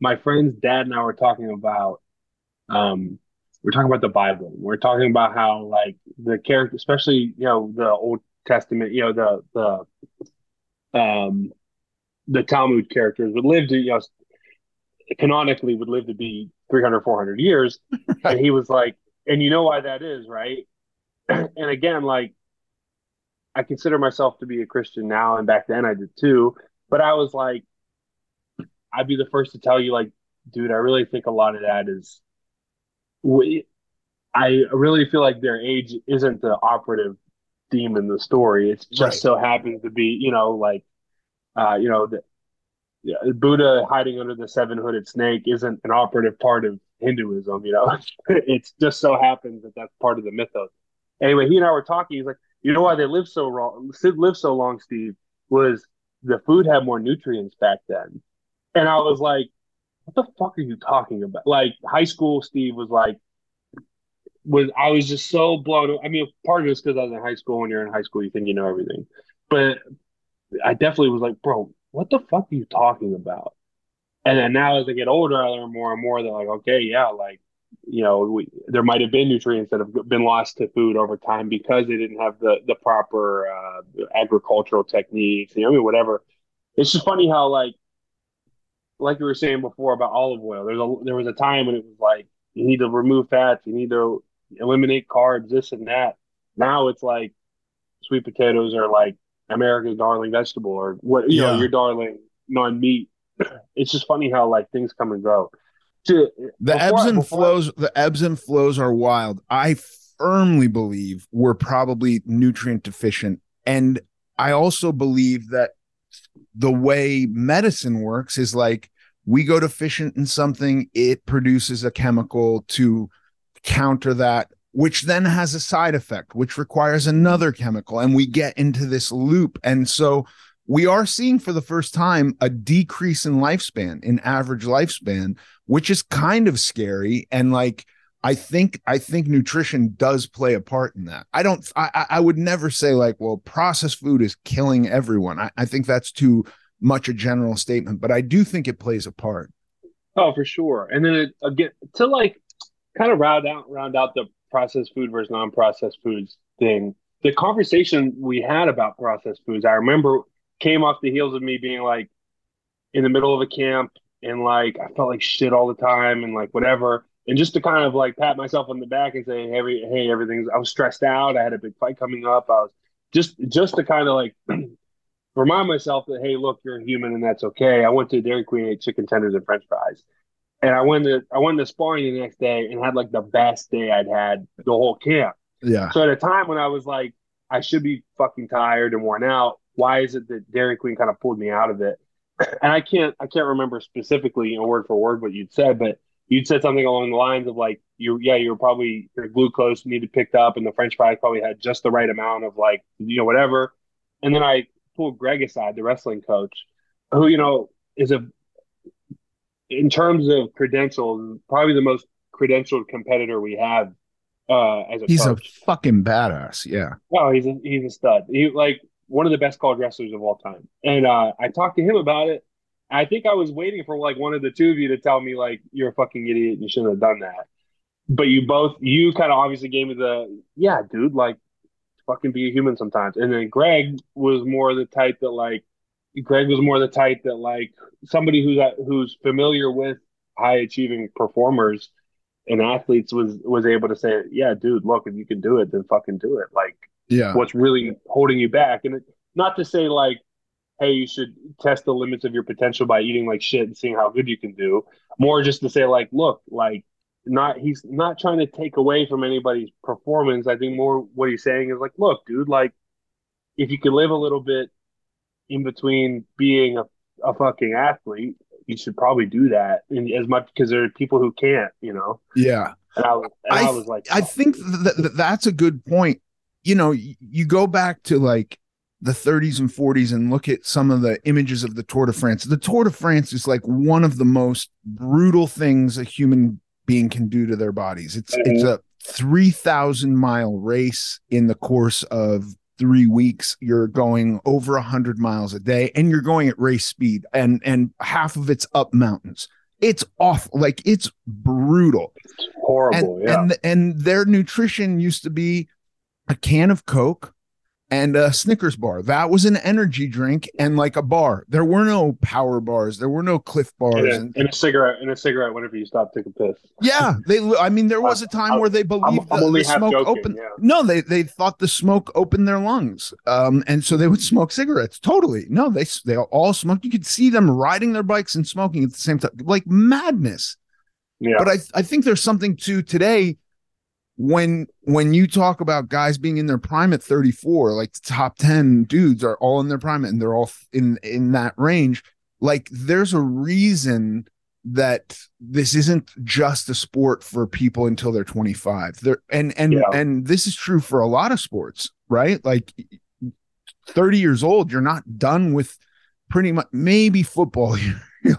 my friend's dad and I were talking about, um, we're talking about the Bible. We're talking about how like the character, especially you know the Old Testament, you know the the um, the Talmud characters would live to, you know, canonically would live to be 300, 400 years. and he was like, and you know why that is, right? and again, like, I consider myself to be a Christian now, and back then I did too. But I was like, I'd be the first to tell you, like, dude, I really think a lot of that is. We, I really feel like their age isn't the operative theme in the story. It just right. so happens to be, you know, like, uh, you know, the, yeah, Buddha hiding under the seven hooded snake isn't an operative part of Hinduism. You know, it just so happens that that's part of the mythos. Anyway, he and I were talking. He's like, you know why they live so long, live so long, Steve, was the food had more nutrients back then. And I was like, what the fuck are you talking about? Like high school, Steve was like, was I was just so blown. I mean, part of it's because I was in high school. When you're in high school, you think you know everything, but I definitely was like, bro, what the fuck are you talking about? And then now as I get older, I learn more and more. They're like, okay, yeah, like you know, we, there might have been nutrients that have been lost to food over time because they didn't have the the proper uh, agricultural techniques. You know, I mean, whatever. It's just funny how like like you were saying before about olive oil. There's a there was a time when it was like you need to remove fats, you need to eliminate carbs, this and that. Now it's like sweet potatoes are like America's darling vegetable or what you yeah. know your darling non meat. It's just funny how like things come and go. to the before ebbs and I- flows the ebbs and flows are wild i firmly believe we're probably nutrient deficient and i also believe that the way medicine works is like we go deficient in something it produces a chemical to counter that which then has a side effect which requires another chemical and we get into this loop. And so we are seeing for the first time a decrease in lifespan in average lifespan which is kind of scary. And like i think i think nutrition does play a part in that. I don't i I- would never say like well processed food is killing everyone. I, I think that's too much a general statement but i do think it plays a part. Oh, for sure. And then it, again, to like kind of round out round out the processed food versus non-processed foods thing. The conversation we had about processed foods, I remember, came off the heels of me being like in the middle of a camp and like I felt like shit all the time and like whatever. And just to kind of like pat myself on the back and say, hey, hey, everything's. I was stressed out. I had a big fight coming up. I was just just to kind of like remind myself that hey, look, you're a human and that's okay. I went to Dairy Queen, ate chicken tenders and French fries, and I went to I went to sparring the next day and had like the best day I'd had the whole camp. yeah So at a time when I was like, I should be fucking tired and worn out. Why is it that Dairy Queen kind of pulled me out of it? And I can't I can't remember specifically, you know, word for word what you'd said, but you'd said something along the lines of like you yeah you were probably your glucose needed picked up and the French fries probably had just the right amount of like you know whatever. And then I pulled Greg aside, the wrestling coach, who you know is a in terms of credentials probably the most credentialed competitor we have uh, as a he's coach. a fucking badass yeah Oh, he's a he's a stud. He like one of the best called wrestlers of all time. And uh, I talked to him about it. I think I was waiting for like one of the two of you to tell me like you're a fucking idiot and you shouldn't have done that. But you both you kind of obviously gave me the yeah, dude, like fucking be a human sometimes. And then Greg was more the type that like Greg was more the type that like somebody who's who's familiar with high achieving performers and athletes was was able to say, yeah, dude, look, if you can do it, then fucking do it. Like yeah what's really holding you back. And it, not to say like, hey, you should test the limits of your potential by eating like shit and seeing how good you can do. More just to say like, look, like not he's not trying to take away from anybody's performance. I think more what he's saying is like, look, dude, like if you can live a little bit in between being a, a fucking athlete, you should probably do that and as much because there are people who can't, you know. yeah And I was, and I, I, was like, I oh. think that, that that's a good point. You know, you, you go back to like the 30s and 40s and look at some of the images of the Tour de France. The Tour de France is like one of the most brutal things a human being can do to their bodies. It's it's mm-hmm. a 3000 mile race in the course of 3 weeks. You're going over 100 miles a day and you're going at race speed and and half of it's up mountains. It's awful. Like it's brutal horrible. and, yeah. and and their nutrition used to be a can of coke and a snickers bar. That was an energy drink and like a bar. There were no power bars. There were no Clif bars and, a, and, and a cigarette and a cigarette whenever you stop taking piss. yeah they i mean there was a time I'm- where they believed I'm the, only the smoke joking, opened yeah. no they they thought the smoke opened their lungs um and so they would smoke cigarettes. Totally. No they they all smoked. You could see them riding their bikes and smoking at the same time like madness. Yeah, but I I think there's something to today when when you talk about guys being in their prime at 34, like the top 10 dudes are all in their prime and they're all in in that range. Like there's a reason that this isn't just a sport for people until they're 25. There and and Yeah. and this is true for a lot of sports, right? Like 30 years old, you're not done with pretty much maybe football.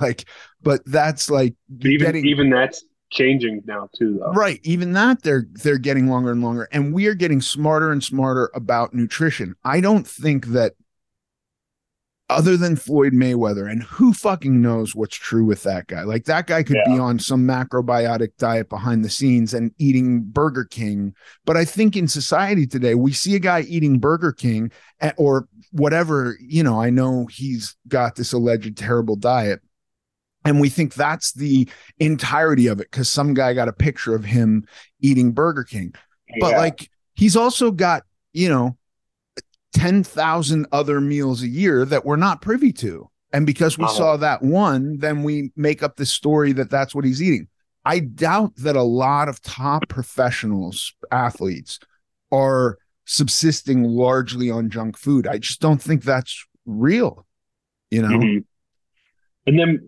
Like, but that's like But even getting even that's changing now too, though. right. Even that they're they're getting longer and longer and we are getting smarter and smarter about nutrition. I don't think that other than floyd mayweather and who fucking knows what's true with that guy? Like that guy could be on some macrobiotic diet behind the scenes and eating burger king but i think in society today we see a guy eating burger king eh, or whatever you know i know he's got this alleged terrible diet and we think that's the entirety of it because some guy got a picture of him eating Burger King. But like he's also got, you know, 10,000 other meals a year that we're not privy to. And because we Uh-huh. saw that one, then we make up the story that that's what he's eating. I doubt that a lot of top professionals, athletes, are subsisting largely on junk food. I just don't think that's real, you know? Mhm. And then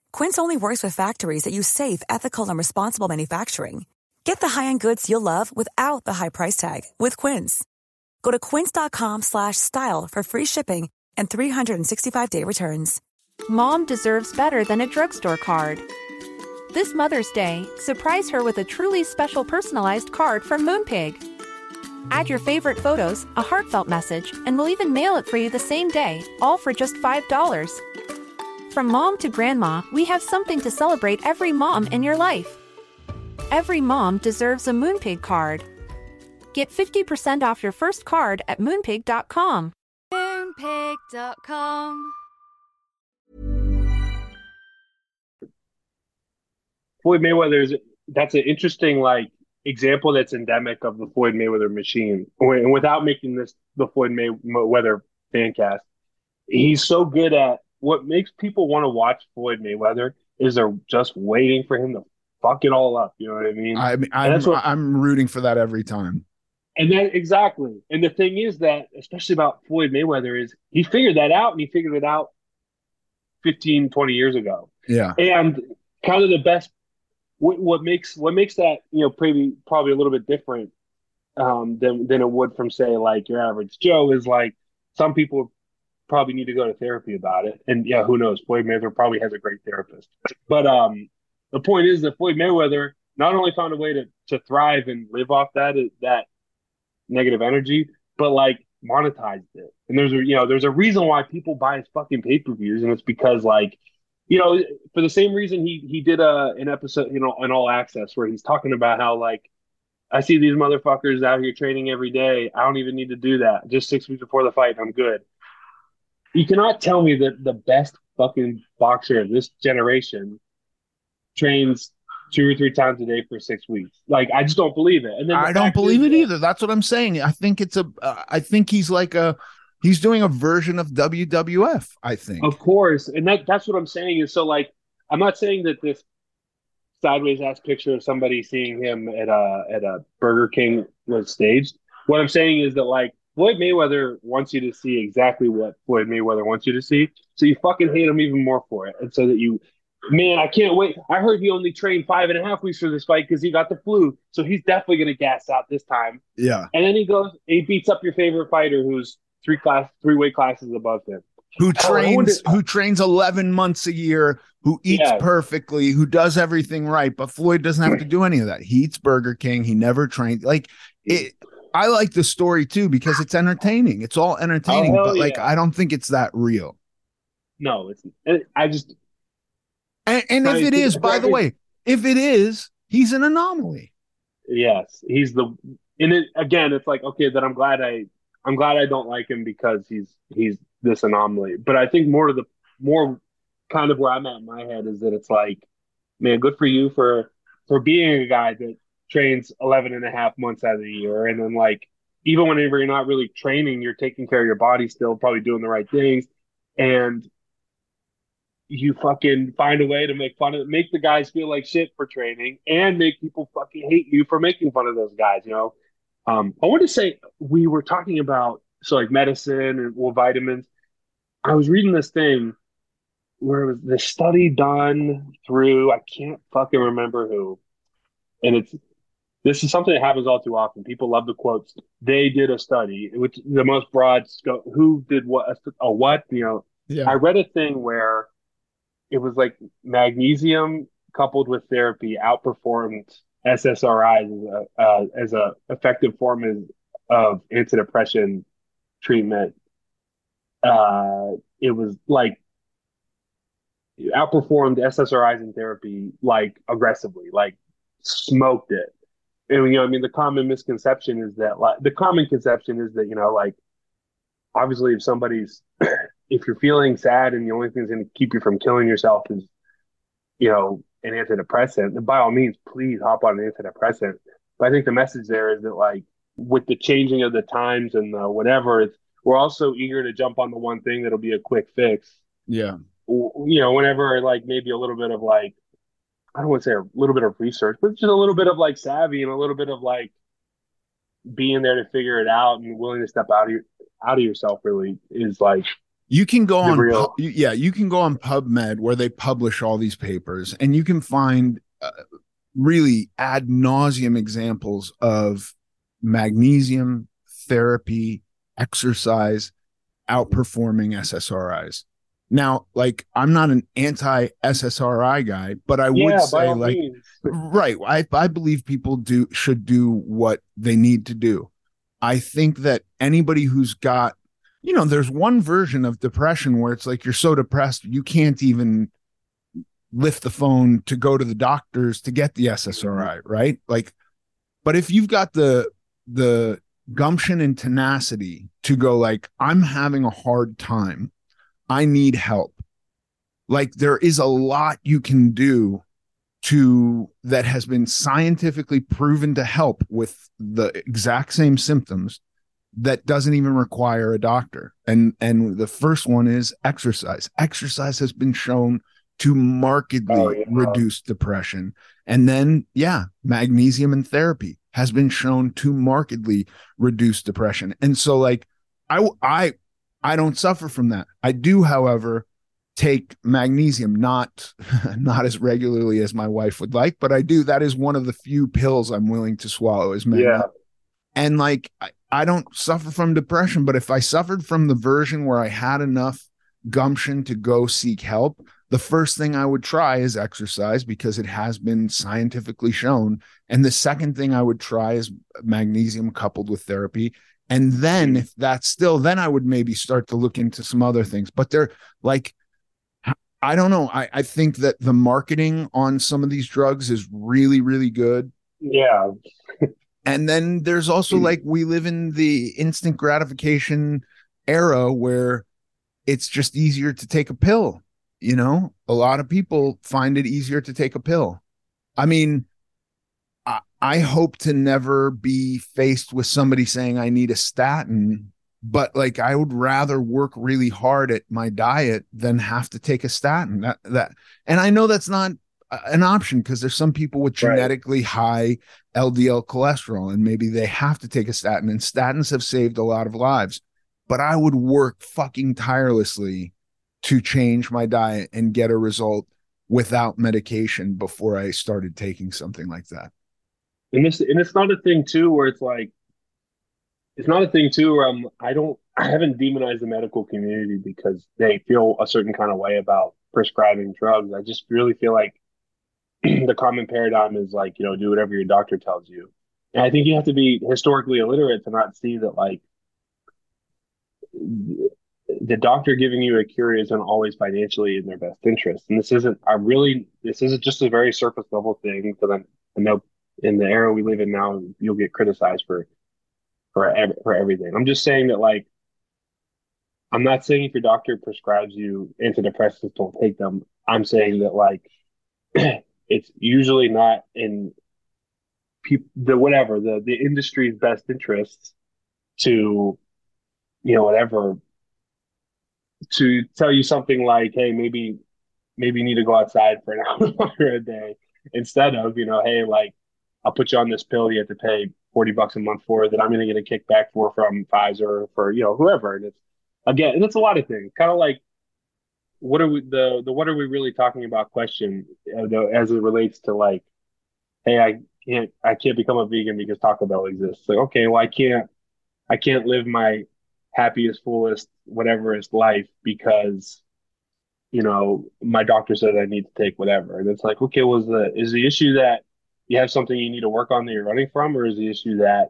Quince only works with factories that use safe, ethical, and responsible manufacturing. Get the high-end goods you'll love without the high price tag with Quince. Go to quince.com slash style for free shipping and 365-day returns. Mom deserves better than a drugstore card. This Mother's Day, surprise her with a truly special personalized card from Moonpig. Add your favorite photos, a heartfelt message, and we'll even mail it for you the same day, all for just $5. From mom to grandma, we have something to celebrate every mom in your life. Every mom deserves a Moonpig card. Get 50% off your first card at moonpig.com. Moonpig.com. Floyd Mayweather is that's an interesting like example that's endemic of the Floyd Mayweather machine. And without making this the Floyd Mayweather fan cast, he's so good at what makes people want to watch Floyd Mayweather is they're just waiting for him to fuck it all up. You know what I mean? I mean, I'm, that's what- I'm rooting for that every time. And that exactly. And the thing is that, especially about Floyd Mayweather, is he figured that out and he figured it out 15, 20 years ago. Yeah. And kind of the best what, what makes what makes that, you know, probably probably a little bit different um than than it would from say like your average Joe is like some people probably need to go to therapy about it. And yeah, who knows? Floyd Mayweather probably has a great therapist. But um the point is that Floyd Mayweather not only found a way to to thrive and live off that that negative energy, but like monetized it. And there's a you know there's a reason why people buy his fucking pay per views, and it's because like you know for the same reason he he did a an episode you know an all access where he's talking about how like I see these motherfuckers out here training every day. I don't even need to do that. Just six weeks before the fight, I'm good. You cannot tell me that the best fucking boxer of this generation trains two or three times a day for six weeks. Like I just don't believe it. And then the I don't believe is it either. That's what I'm saying. I think it's a. Uh, I think he's like a. He's doing a version of WWF. I think. Of course, and that that's what I'm saying is so like I'm not saying that this sideways ass picture of somebody seeing him at a at a Burger King was staged. What I'm saying is that like Floyd Mayweather wants you to see exactly what Floyd Mayweather wants you to see, so you fucking hate him even more for it, and so that you, man, I can't wait. I heard he only trained five and a half weeks for this fight because he got the flu, so he's definitely gonna gas out this time. Yeah. And then he goes, he beats up your favorite fighter who's three class, three weight classes above him. Who trains? Who trains 11 months a year? Who eats Yeah. perfectly? Who does everything right? But Floyd doesn't have to do any of that. He eats Burger King. He never trained. Like it. I like the story too because it's entertaining. It's all entertaining, hell but like yeah. I don't think it's that real. No, it's I just And, and if it is, by the way, if it is, he's an anomaly. Yes, he's the and it again. It's like okay, then I'm glad I I'm glad I don't like him because he's he's this anomaly. But I think more to the more kind of where I'm at in my head is that it's like, man, good for you for for being a guy that trains 11 and a half months out of the year and then like even whenever you're not really training, you're taking care of your body still, probably doing the right things. And you fucking find a way to make fun of make the guys feel like shit for training and make people fucking hate you for making fun of those guys, you know. Um, I want to say we were talking about so like medicine and well vitamins. I was reading this thing where it was the study done through I can't fucking remember who, and it's this is something that happens all too often. People love the quotes. They did a study, which the most broad scope. Who did what? A, a what? You know. Yeah. I read a thing where it was like magnesium coupled with therapy outperformed SSRIs as a, uh, as a effective form of, of antidepressant treatment. Uh, it was like outperformed SSRIs in therapy like aggressively, like smoked it. And you know, I mean, the common misconception is that like the common conception is that you know, like obviously, if somebody's if you're feeling sad and the only thing that's going to keep you from killing yourself is you know an antidepressant, then by all means, please hop on an antidepressant. But I think the message there is that like with the changing of the times and the whatever, it's we're also eager to jump on the one thing that'll be a quick fix. Yeah. You know, whenever like maybe a little bit of like I don't want to say a little bit of research, but just a little bit of like savvy and a little bit of like being there to figure it out and willing to step out of your out of yourself really is like you can go on real- yeah you can go on pubmed where they publish all these papers and you can find uh, really ad nauseum examples of magnesium therapy exercise outperforming ssris now like i'm not an anti ssri guy but i yeah, would say like means. right I, I believe people do should do what they need to do. I think that anybody who's got you know there's one version of depression where it's like you're so depressed you can't even lift the phone to go to the doctors to get the ssri mm-hmm. right? Like but if you've got the the gumption and tenacity to go like i'm having a hard time i need help. Like there is a lot you can do to that has been scientifically proven to help with the exact same symptoms that doesn't even require a doctor. And and the first one is exercise. Exercise has been shown to markedly Oh, yeah. reduce depression. And then yeah magnesium and therapy has been shown to markedly reduce depression. And so like i i i don't suffer from that. I do however take magnesium not not as regularly as my wife would like but i do. That is one of the few pills i'm willing to swallow is magnesium. Yeah. and like I, I don't suffer from depression but if i suffered from the version where i had enough gumption to go seek help the first thing i would try is exercise because it has been scientifically shown. And the second thing i would try is magnesium coupled with therapy and then if that's still then i would maybe start to look into some other things but they're like i don't know i, I think that the marketing on some of these drugs is really really good Yeah. and then there's also Mm. like we live in the instant gratification era where it's just easier to take a pill. You know, a lot of people find it easier to take a pill. I mean, I, hope to never be faced with somebody saying I need a statin, but like I would rather work really hard at my diet than have to take a statin. That that, and I know that's not an option because there's some people with Right. genetically high LDL cholesterol and maybe they have to take a statin and statins have saved a lot of lives. But I would work fucking tirelessly to change my diet and get a result without medication before I started taking something like that. And this and it's not a thing too where it's like it's not a thing too where I'm I don't I haven't demonized the medical community because they feel a certain kind of way about prescribing drugs. I just really feel like the common paradigm is like, you know, do whatever your doctor tells you. And I think you have to be historically illiterate to not see that like the doctor giving you a cure isn't always financially in their best interest. And this isn't I really this isn't just a very surface level thing because I, know in the era we live in now, you'll get criticized for for for everything. I'm just saying that like I'm not saying if your doctor prescribes you antidepressants, don't take them. I'm saying that like it's usually not in peop the whatever the the industry's best interests to, you know, whatever, to tell you something like, hey, maybe, maybe you need to go outside for an hour a day instead of, you know, hey, like, I'll put you on this pill you have to pay 40 bucks a month for that I'm going to get a kickback for from Pfizer for, you know, whoever. And it's, again, and it's a lot of things, kind of like, what are we the the what are we really talking about question uh, as it relates to like hey i can't i can't become a vegan because taco bell exists. Like okay well i can't i can't live my happiest fullest whatever is life because you know my doctor said i need to take whatever. And it's like okay was well, the is the issue that you have something you need to work on that you're running from or is the issue that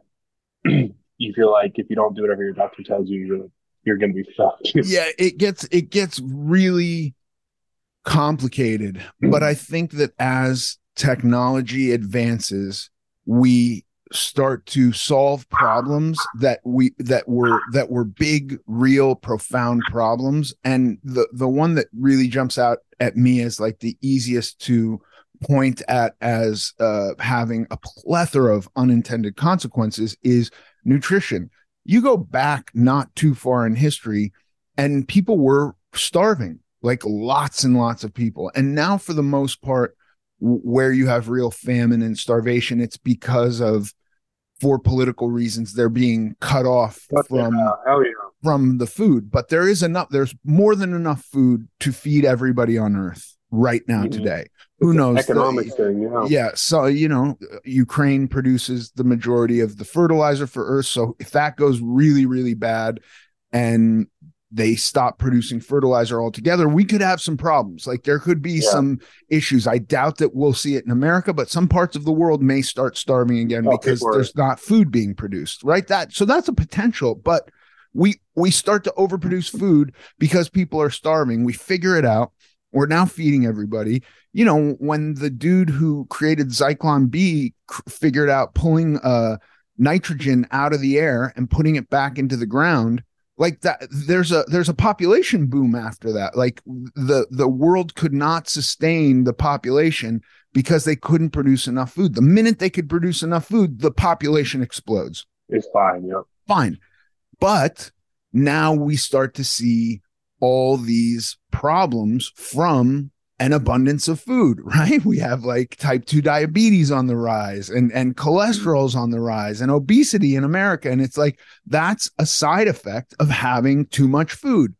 you feel like if you don't do whatever your doctor tells you you're you're to be fucked. yeah, it gets it gets really complicated, but I think that as technology advances, we start to solve problems that we that were that were big real profound problems and the the one that really jumps out at me as like the easiest to point at as uh, having a plethora of unintended consequences is nutrition you go back not too far in history and people were starving like lots and lots of people and now for the most part where you have real famine and starvation it's because of for political reasons they're being cut off from yeah. Yeah. from the food but there is enough there's more than enough food to feed everybody on earth right now mm-hmm. today. Who knows? economic the, thing yeah. yeah so you know ukraine produces the majority of the fertilizer for earth so if that goes really really bad and they stop producing fertilizer altogether we could have some problems. Like there could be yeah. some issues. I doubt that we'll see it in america but some parts of the world may start starving again oh, because there's not food being produced right? That so that's a potential but we we start to overproduce food because people are starving. We figure it out we're now feeding everybody you know, when the dude who created Zyklon B figured out pulling uh, nitrogen out of the air and putting it back into the ground, like that, there's a there's a population boom after that. Like the the world could not sustain the population because they couldn't produce enough food. The minute they could produce enough food, the population explodes. It's fine, yeah, fine, but now we start to see all these problems from an abundance of food, right? We have like type 2 diabetes on the rise and, and cholesterol's on the rise and obesity in America. And it's like that's a side effect of having too much food.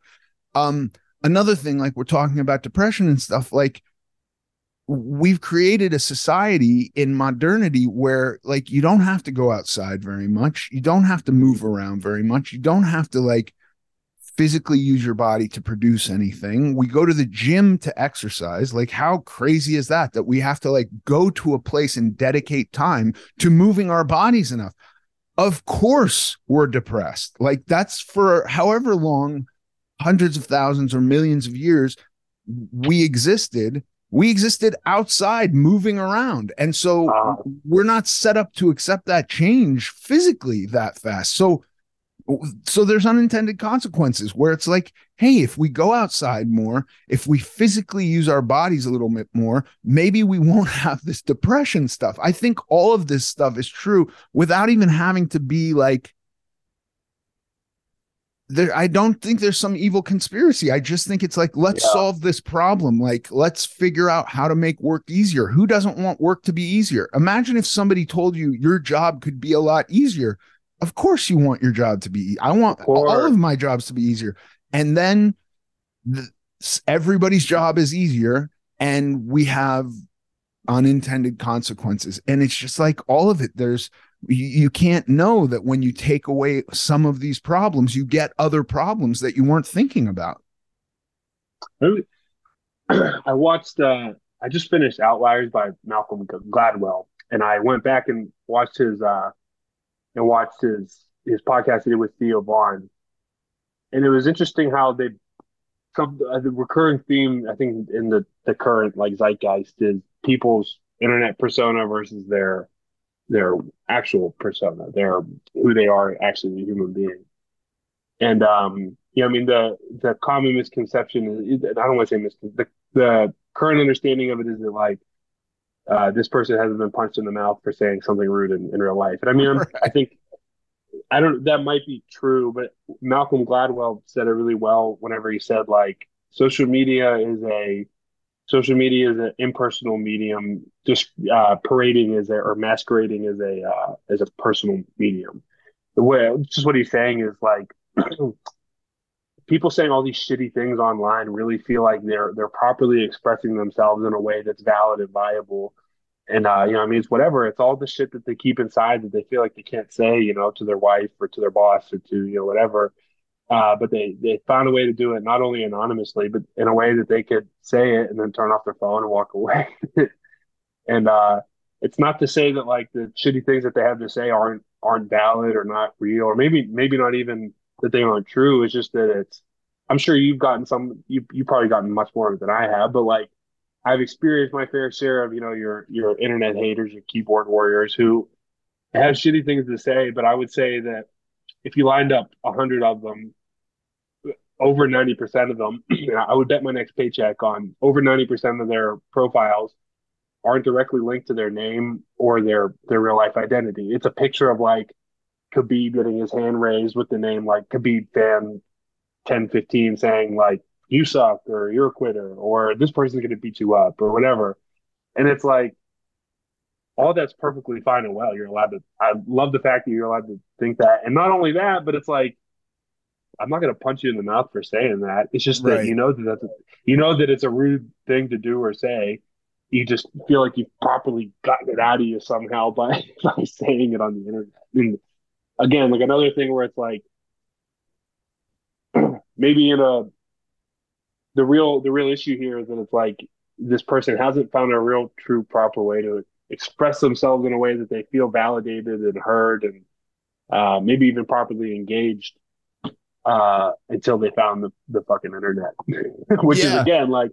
Um, another thing, like we're talking about depression and stuff, like we've created a society in modernity where like you don't have to go outside very much. You don't have to move around very much. You don't have to like physically use your body to produce anything. We go to the gym to exercise. Like, how crazy is that? That we have to like go to a place and dedicate time to moving our bodies enough. Of course, we're depressed. Like, that's for however long, hundreds of thousands or millions of years, we existed. We existed outside moving around. And so uh, we're not set up to accept that change physically that fast. So, so there's unintended consequences where it's like hey if we go outside more if we physically use our bodies a little bit more maybe we won't have this depression stuff. I think all of this stuff is true without even having to be like there i don't think there's some evil conspiracy. I just think it's like let's yeah. solve this problem. Like let's figure out how to make work easier. Who doesn't want work to be easier? Imagine if somebody told you your job could be a lot easier of course, you want your job to be. I want all of my jobs to be easier, and then the, everybody's job is easier, and we have unintended consequences. And it's just like all of it. There's you, you can't know that when you take away some of these problems, you get other problems that you weren't thinking about. I watched. uh I just finished Outliers by Malcolm Gladwell, and I went back and watched his. uh and watched his his podcast he did with Theo Von, and it was interesting how they some uh, the recurring theme I think in the the current like zeitgeist is people's internet persona versus their their actual persona, their who they are actually as a human being. And um, yeah, I mean the the common misconception is I don't want to say misconception. The, the current understanding of it is that like uh, this person hasn't been punched in the mouth for saying something rude in, in real life. And I mean, right. I think I don't. That might be true, but Malcolm Gladwell said it really well whenever he said like social media is a social media is an impersonal medium, just uh, parading as a or masquerading as a uh, as a personal medium. The way, just what he's saying is like people saying all these shitty things online really feel like they're they're properly expressing themselves in a way that's valid and viable. And uh, you know, I mean, it's whatever. It's all the shit that they keep inside that they feel like they can't say, you know, to their wife or to their boss or to you know whatever. Uh, but they they found a way to do it not only anonymously, but in a way that they could say it and then turn off their phone and walk away. and uh, it's not to say that like the shitty things that they have to say aren't aren't valid or not real, or maybe maybe not even that they aren't true. It's just that it's. I'm sure you've gotten some. You you probably gotten much more than I have, but like I've experienced my fair share of you know your your internet haters, your keyboard warriors who have shitty things to say. But I would say that if you lined up a hundred of them, over ninety percent of them, I would bet my next paycheck on over ninety percent of their profiles aren't directly linked to their name or their their real life identity. It's a picture of like Khabib getting his hand raised with the name like Khabib fan 1015 saying like you suck or you're a quitter or this person's going to beat you up or whatever. And it's like all that's perfectly fine and well. You're allowed to I love the fact that you're allowed to think that. And not only that, but it's like I'm not going to punch you in the mouth for saying that. It's just that right. you know that that's a, you know that it's a rude thing to do or say. You just feel like you've properly gotten it out of you somehow by by saying it on the internet. And again, like another thing where it's like maybe in a the real the real issue here is that it's like this person hasn't found a real true proper way to express themselves in a way that they feel validated and heard and uh, maybe even properly engaged uh, until they found the, the fucking internet which yeah. is again like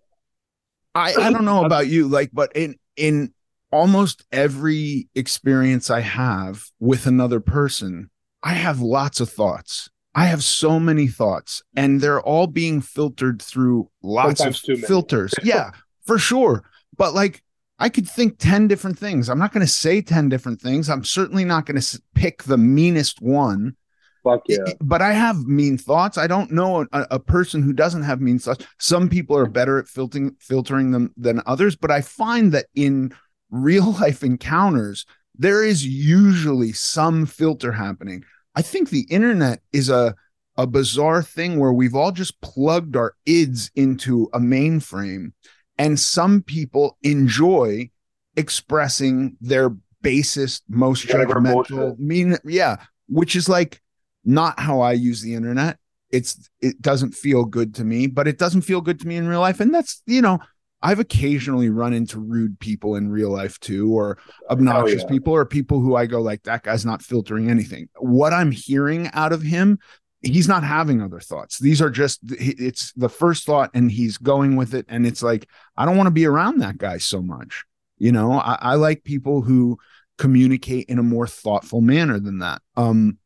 I, I don't know about you like but in in almost every experience I have with another person, I have lots of thoughts. I have so many thoughts, and they're all being filtered through lots Sometimes of filters. yeah, for sure. But like, I could think 10 different things. I'm not going to say 10 different things. I'm certainly not going to pick the meanest one. Fuck yeah. But I have mean thoughts. I don't know a, a, person who doesn't have mean thoughts. Some people are better at filtering filtering them than others, but I find that in real life encounters, there is usually some filter happening. I think the internet is a a bizarre thing where we've all just plugged our ids into a mainframe and some people enjoy expressing their basest most judgmental mean yeah which is like not how i use the internet. It's it doesn't feel good to me but it doesn't feel good to me in real life. And that's you know I've occasionally run into rude people in real life too, or obnoxious yeah. people, or people who I go like, that guy's not filtering anything. What I'm hearing out of him, he's not having other thoughts. These are just, it's the first thought and he's going with it. And it's like, I don't want to be around that guy so much. You know, I, I like people who communicate in a more thoughtful manner than that. Um,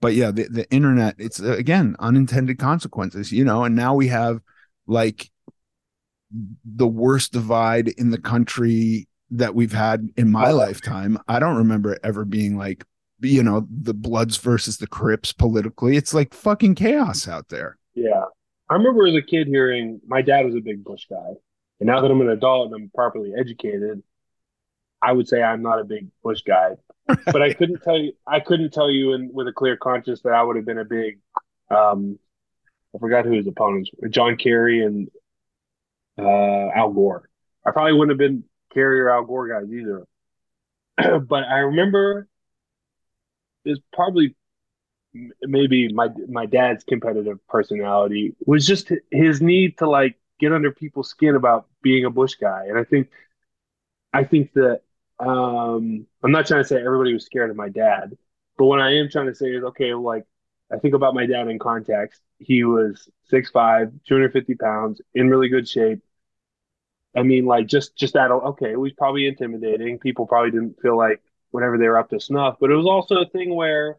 but yeah, the, the internet, it's again, unintended consequences, you know, and now we have like, the worst divide in the country that we've had in my lifetime. I don't remember it ever being like, you know, the Bloods versus the Crips politically. It's like fucking chaos out there. Yeah. I remember as a kid hearing my dad was a big Bush guy. And now that I'm an adult and I'm properly educated, I would say I'm not a big Bush guy. but I couldn't tell you I couldn't tell you in, with a clear conscience that I would have been a big um I forgot who his opponents were. John Kerry and uh, Al Gore. I probably wouldn't have been or Al Gore guys either. but I remember it's probably maybe my my dad's competitive personality was just his need to like get under people's skin about being a Bush guy, and I think I think that um, I'm not trying to say everybody was scared of my dad, but what I am trying to say is okay, like I think about my dad in context. He was 6'5, 250 pounds, in really good shape. I mean, like just just that. Okay, it was probably intimidating. People probably didn't feel like whatever they were up to snuff. But it was also a thing where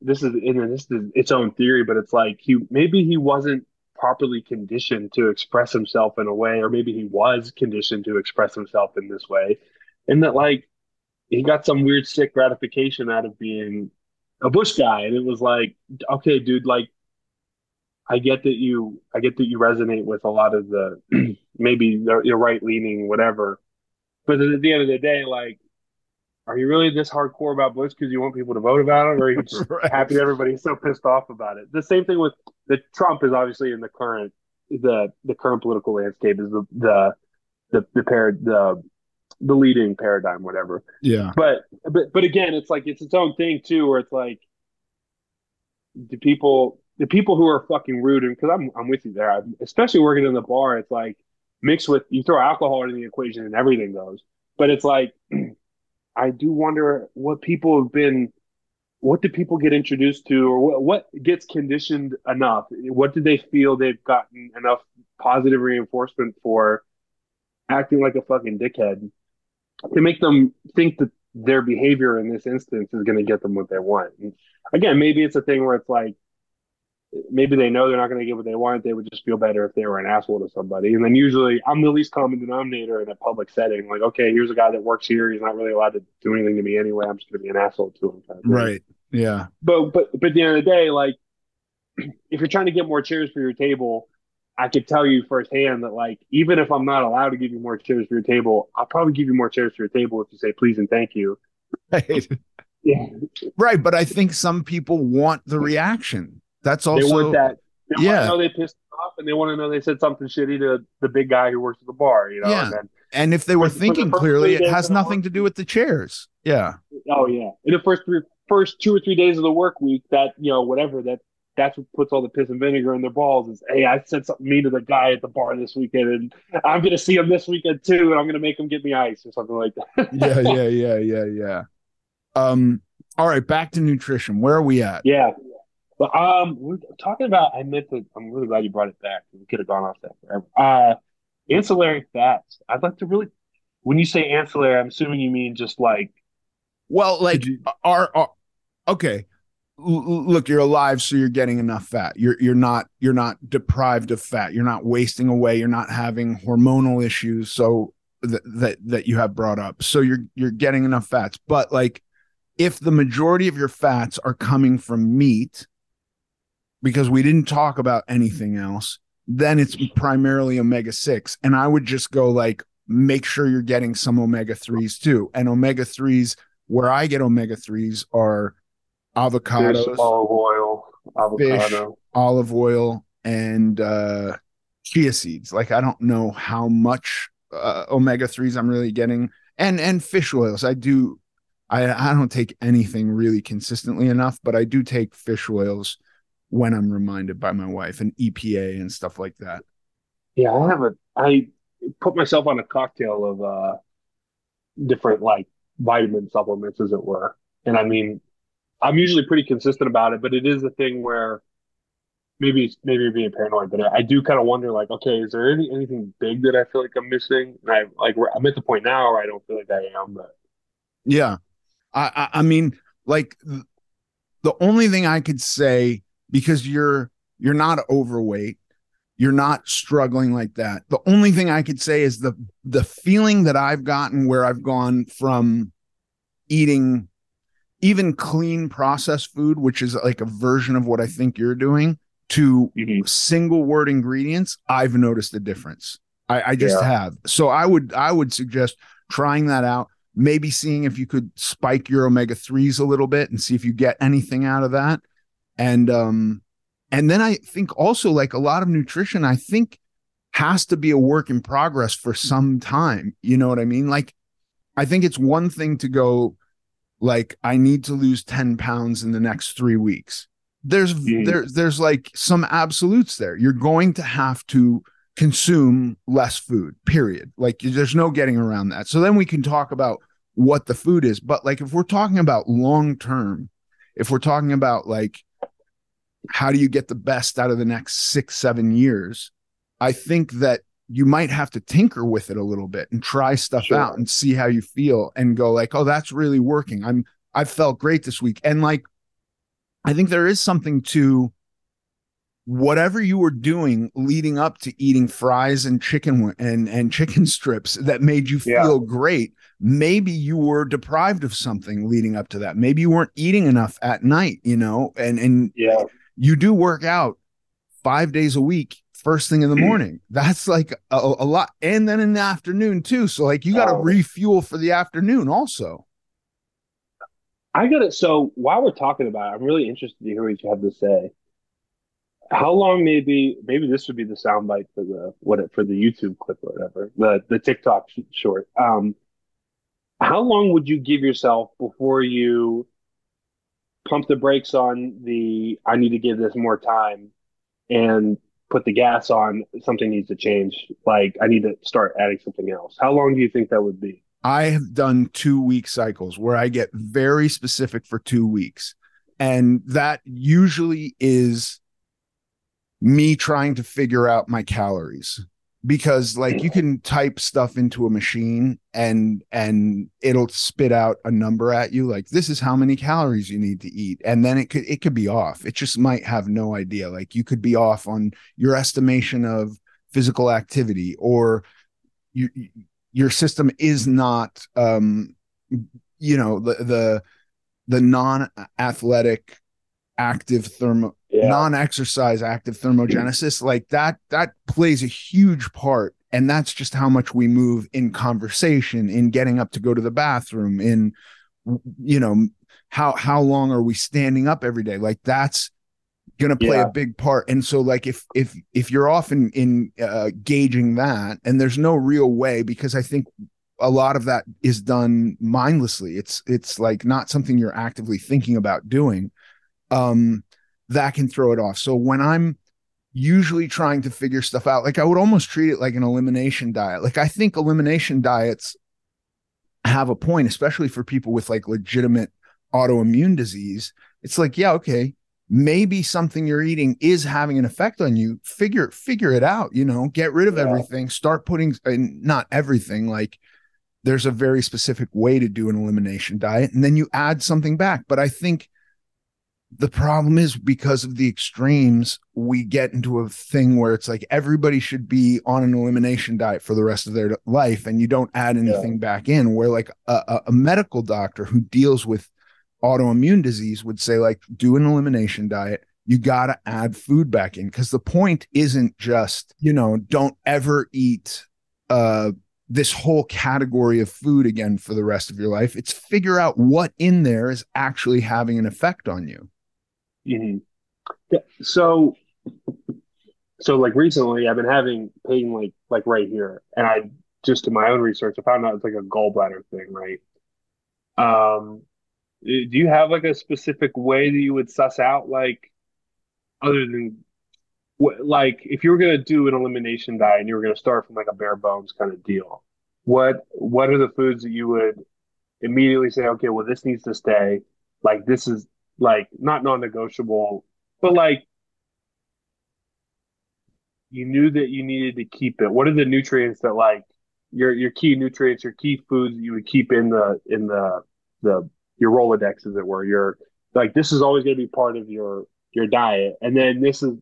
this is in this is its own theory, but it's like he maybe he wasn't properly conditioned to express himself in a way, or maybe he was conditioned to express himself in this way, and that like he got some weird sick gratification out of being a Bush guy, and it was like, okay, dude, like I get that you I get that you resonate with a lot of the maybe the, right leaning whatever, but at the end of the day, like, are you really this hardcore about Bush because you want people to vote about him, or are you just right. happy everybody's so pissed off about it? The same thing with the Trump is obviously in the current the the current political landscape is the the the the the the leading paradigm, whatever. Yeah. But but but again, it's like it's its own thing too, where it's like do people the people who are fucking rude, and because I'm I'm with you there, I'm, especially working in the bar, it's like mixed with you throw alcohol into the equation and everything goes. But it's like I do wonder what people have been, what do people get introduced to, or what, what gets conditioned enough? What do they feel they've gotten enough positive reinforcement for acting like a fucking dickhead to make them think that their behavior in this instance is going to get them what they want? And again, maybe it's a thing where it's like maybe they know they're not going to get what they want. They would just feel better if they were an asshole to somebody. And then usually I'm the least common denominator in a public setting. Like, okay, here's a guy that works here. He's not really allowed to do anything to me anyway. I'm just going to be an asshole to him. Kind of right. Yeah. But, but, but at the end of the day, like, if you're trying to get more chairs for your table, I could tell you firsthand that, like, even if I'm not allowed to give you more chairs for your table, I'll probably give you more chairs for your table if you say please and thank you. Right. Yeah. Right. But I think some people want the reaction that's also they want that. They yeah. want to know they pissed off, and they want to know they said something shitty to the big guy who works at the bar. You know. Yeah. And, then, and if they were thinking the clearly, it has nothing to do with the chairs. Yeah. Oh yeah. In the first three, first two or three days of the work week, that you know whatever that that's what puts all the piss and vinegar in their balls is hey i said something mean to the guy at the bar this weekend and i'm going to see him this weekend too and i'm going to make him get me ice or something like that yeah yeah yeah yeah yeah um all right back to nutrition where are we at yeah but um, we're talking about. I meant to. I'm really glad you brought it back. We could have gone off that forever. Uh, ancillary fats. I'd like to really. When you say ancillary, I'm assuming you mean just like. Well, like you, are, are okay. L- look, you're alive, so you're getting enough fat. You're you're not you're not deprived of fat. You're not wasting away. You're not having hormonal issues. So that that that you have brought up. So you're you're getting enough fats. But like, if the majority of your fats are coming from meat because we didn't talk about anything else, then it's primarily omega 6. And I would just go like, make sure you're getting some omega 3s too. And omega 3s, where I get omega 3s are avocados, fish, olive oil, avocado, fish, olive oil, and uh, chia seeds. Like, I don't know how much uh, omega 3s I'm really getting. And and fish oils. I do I I don't take anything really consistently enough, but I do take fish oils when I'm reminded by my wife and EPA and stuff like that. Yeah, I have a I put myself on a cocktail of uh different like vitamin supplements as it were. And I mean I'm usually pretty consistent about it, but it is a thing where maybe maybe being paranoid, but I do kind of wonder like, okay, is there any anything big that I feel like I'm missing? And I like I'm at the point now where I don't feel like I am, but yeah. I I, I mean like the only thing I could say because you're you're not overweight. You're not struggling like that. The only thing i could say is the the feeling that i've gotten where i've gone from eating even clean processed food which is like a version of what i think you're doing to mm-hmm. single word ingredients i've noticed a difference. I, I just yeah. have. So i would i would suggest trying that out maybe seeing if you could spike your omega 3s a little bit and see if you get anything out of that and um and then i think also like a lot of nutrition i think has to be a work in progress for some time. You know what i mean? Like i think it's one thing to go like i need to lose 10 pounds in the next 3 weeks. There's mm. there's there's like some absolutes there. You're going to have to consume less food period. Like there's no getting around that. So then we can talk about what the food is. But like if we're talking about long term if we're talking about like how do you get the best out of the next six, seven years? I think that you might have to tinker with it a little bit and try stuff sure. out and see how you feel and go like, oh, that's really working. I'm I felt great this week. And like I think there is something to whatever you were doing leading up to eating fries and chicken and and chicken strips that made you feel yeah. great maybe you were deprived of something leading up to that maybe you weren't eating enough at night you know and and yeah you do work out 5 days a week first thing in the morning that's like a, a lot and then in the afternoon too so like you got to oh. refuel for the afternoon also I got it. So while we're talking about it, I'm really interested to hear what you have to say how long maybe maybe this would be the soundbite for the what for the YouTube clip or whatever the the TikTok short. Um, how long would you give yourself before you pump the brakes on the I need to give this more time and put the gas on something needs to change like I need to start adding something else. How long do you think that would be? I have done 2 week cycles where I get very specific for 2 weeks and that usually is me trying to figure out my calories because like you can type stuff into a machine and and it'll spit out a number at you like this is how many calories you need to eat. And then it could it could be off. It just might have no idea. Like you could be off on your estimation of physical activity or you, your system is not um you know the the the non athletic active thermo yeah. non-exercise active thermogenesis like that that plays a huge part. And that's just how much we move in conversation in getting up to go to the bathroom in you know how how long are we standing up every day? Like that's gonna play yeah. a big part. And so like if if if you're often in uh, gauging that and there's no real way because i think a lot of that is done mindlessly. It's it's like not something you're actively thinking about doing um that can throw it off. So when I'm usually trying to figure stuff out, like I would almost treat it like an elimination diet. Like I think elimination diets have a point, especially for people with like legitimate autoimmune disease. It's like, yeah, okay, maybe something you're eating is having an effect on you. Figure figure it out, you know, get rid of yeah. everything, start putting and not everything like there's a very specific way to do an elimination diet and then you add something back. But I think the problem is because of the extremes we get into a thing where it's like everybody should be on an elimination diet for the rest of their life and you don't add anything yeah. back in. Where like a, a, medical doctor who deals with autoimmune disease would say like do an elimination diet. You got to add food back in. Because the point isn't just you know don't ever eat uh this whole category of food again for the rest of your life. It's figure out what in there is actually having an effect on you Mm-hmm. So, so like recently, I've been having pain like like right here, and I just in my own research, I found out it's like a gallbladder thing, right? Um, do you have like a specific way that you would suss out like other than like if you were to do an elimination diet and you were to start from like a bare bones kind of deal what what are the foods that you would immediately say okay well this needs to stay like this is like not non-negotiable, but like you knew that you needed to keep it. What are the nutrients that like your your key nutrients, your key foods you would keep in the in the the your Rolodex, as it were. Your like this is always going to be part of your your diet, and then this is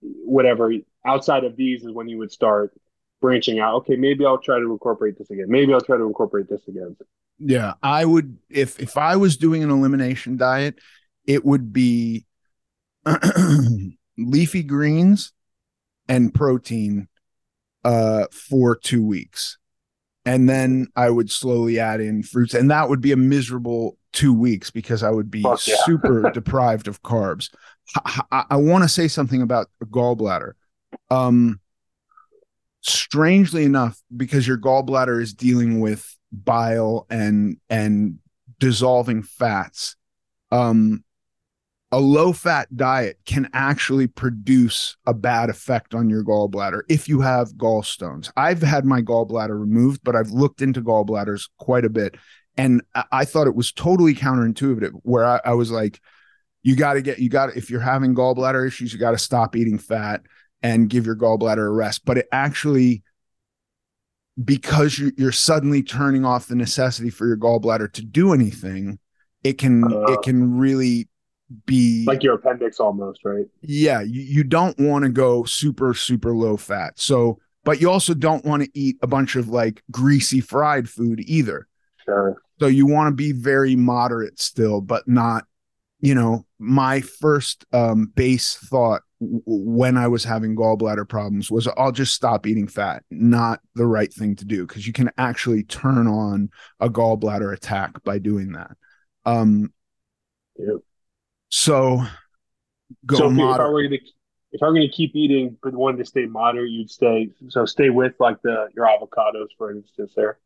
whatever outside of these is when you would start branching out. Okay, maybe I'll try to incorporate this again. Maybe I'll try to incorporate this again. Yeah, I would if if I was doing an elimination diet, it would be leafy greens and protein uh, for two weeks. And then I would slowly add in fruits. And that would be a miserable two weeks because I would be yeah. super deprived of carbs. I, I, I want to say something about gallbladder. Um, strangely enough, because your gallbladder is dealing with bile and and dissolving fats, um, a low fat diet can actually produce a bad effect on your gallbladder if you have gallstones. I've had my gallbladder removed, but I've looked into gallbladders quite a bit. And I thought it was totally counterintuitive, where I, I was like, you got to get, you got to, if you're having gallbladder issues, you got to stop eating fat and give your gallbladder a rest. But it actually, because you're suddenly turning off the necessity for your gallbladder to do anything, it can, uh, it can really be like your appendix almost, right? Yeah, you, you don't want to go super super low fat. So, but you also don't want to eat a bunch of like greasy fried food either. Sure. So you want to be very moderate still, but not, you know, my first um base thought w- when I was having gallbladder problems was I'll just stop eating fat. Not the right thing to do because you can actually turn on a gallbladder attack by doing that. Um Yep. So go so if, if moderate. if I were going to keep eating but wanted to stay moderate, you'd stay so stay with like the your avocados, for instance. There.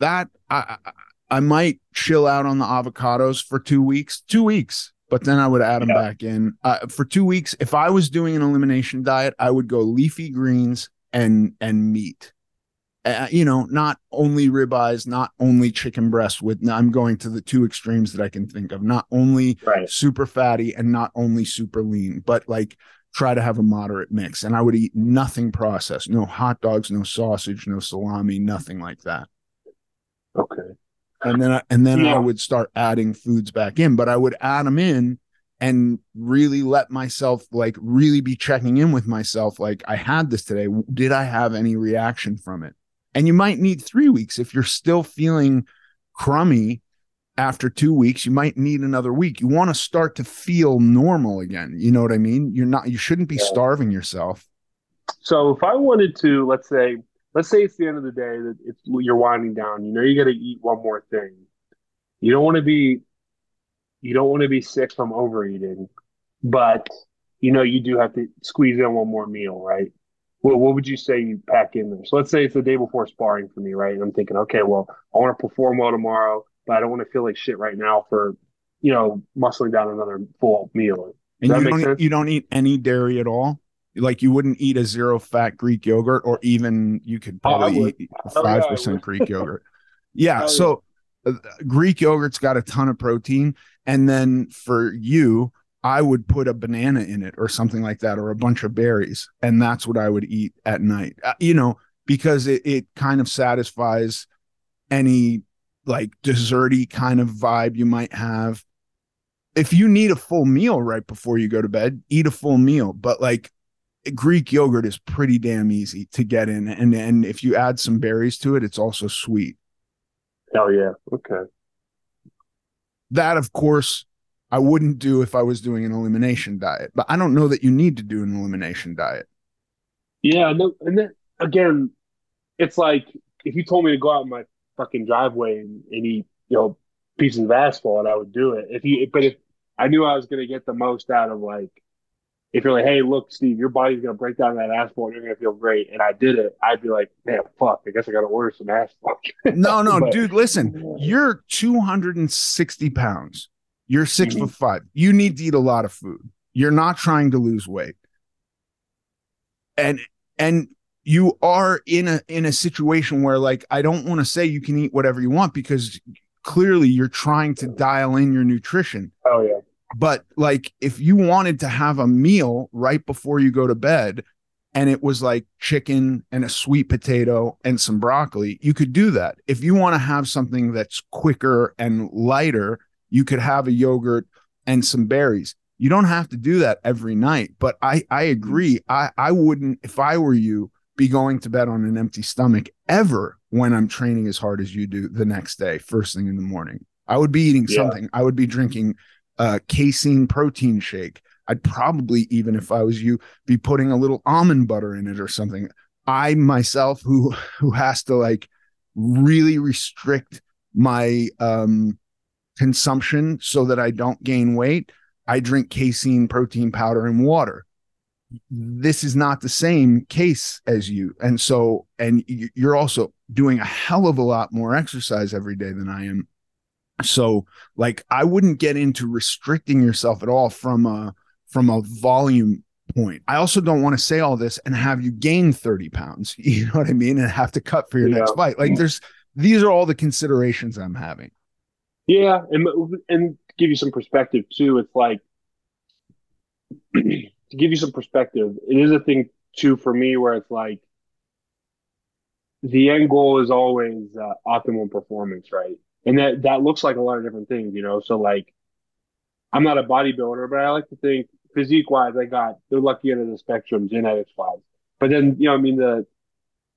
that I, I I might chill out on the avocados for two weeks, two weeks, but then I would add them Yeah. back in uh, for two weeks. If I was doing an elimination diet, I would go leafy greens and and meat. Uh, you know, not only ribeyes, not only chicken breast. With I'm going to the two extremes that I can think of. Not only Right. super fatty and not only super lean, but like try to have a moderate mix. And I would eat nothing processed, no hot dogs, no sausage, no salami, nothing like that Okay. and then I, and then Yeah. I would start adding foods back in, but I would add them in and really let myself like really be checking in with myself like I had this today did I have any reaction from it and you might need 3 weeks if you're still feeling crummy after 2 weeks you might need another week you want to start to feel normal again you know what I mean you're not you shouldn't be Yeah. starving yourself So if I wanted to, let's say, let's say it's the end of the day that it's you're winding down. You know, you got to eat one more thing. You don't want to be, you don't want to be sick from overeating, but you know you do have to squeeze in one more meal, right? Well, what would you say you pack in there? So let's say it's the day before sparring for me, right? And I'm thinking, okay, well, I want to perform well tomorrow, but I don't want to feel like shit right now for, you know, muscling down another full meal. and that you don't sense? you don't eat any dairy at all like you wouldn't eat a zero fat greek yogurt or even you could Oh, probably eat Oh, yeah, 5% greek yogurt yeah yeah. so uh, greek yogurt's got a ton of protein and then for you i would put a banana in it or something like that or a bunch of berries and that's what i would eat at night Uh, you know because it, it kind of satisfies any like desserty kind of vibe you might have if you need a full meal right before you go to bed, eat a full meal. But like Greek yogurt is pretty damn easy to get in. And and if you add some berries to it, it's also sweet. Hell yeah. Okay. That of course I wouldn't do if I was doing an elimination diet. But I don't know that you need to do an elimination diet. Yeah, no, and then again, it's like if you told me to go out in my fucking driveway and, and eat, you know, pieces of asphalt, I would do it. If you, but if I knew I was going to get the most out of like, if you're like, hey, look, Steve, your body's going to break down that asphalt, and you're going to feel great, and I did it, I'd be like, man, fuck, I guess I got to order some asphalt. No, no, But- dude, listen, you're 260 pounds. You're 6 Mhm. foot five. You need to eat a lot of food. You're not trying to lose weight. And and you are in a in a situation where like I don't want to say you can eat whatever you want because clearly you're trying to dial in your nutrition. Oh yeah, But like if you wanted to have a meal right before you go to bed and it was like chicken and a sweet potato and some broccoli, you could do that. If you want to have something that's quicker and lighter, you could have a yogurt and some berries. You don't have to do that every night, but I I agree. I I wouldn't if I were you be going to bed on an empty stomach ever when I'm training as hard as you do the next day, first thing in the morning. I would be eating Yeah. something. I would be drinking a casein protein shake. I'd probably even if I was you be putting a little almond butter in it or something. I myself who who has to like really restrict my um consumption so that I don't gain weight, I drink casein protein powder and water. This is not the same case as you. And so and you're also doing a hell of a lot more exercise every day than I am. So like I wouldn't get into restricting yourself at all from a from a volume point. I also don't want to say all this and have you gain 30 pounds, you know what I mean? And have to cut for your Yeah. next fight. Like there's these are all the considerations I'm having. Yeah, and and give you some perspective too, it's like to give you some perspective, it is a thing too for me where it's like the end goal is always uh, performance, right? And that that looks like a lot of different things, you know. So like I'm not a bodybuilder, but I like to think physique wise, I got the lucky end of the spectrum, genetics wise. But then, you know, I mean, the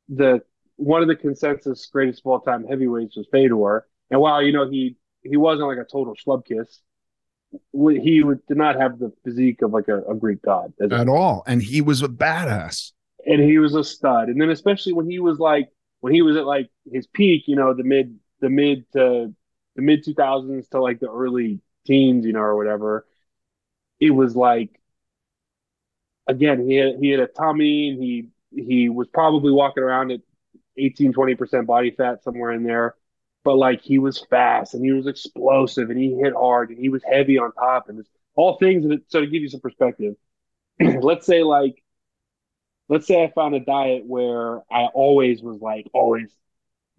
the one of the consensus greatest of all time heavyweights was Fedor, and while you know he he wasn't like a total schlub kiss, he did not have the physique of like a, a Greek god at all, and he was a badass, and he was a stud. And then especially when he was like when he was at like his peak, you know, the mid the mid to the mid two thousands to like the early teens, you know, or whatever. It was like again, he had he had a tummy and he he was probably walking around at 18, 20% body fat somewhere in there. But like he was fast and he was explosive and he hit hard and he was heavy on top and all things that so to give you some perspective, let's say like let's say I found a diet where I always was like always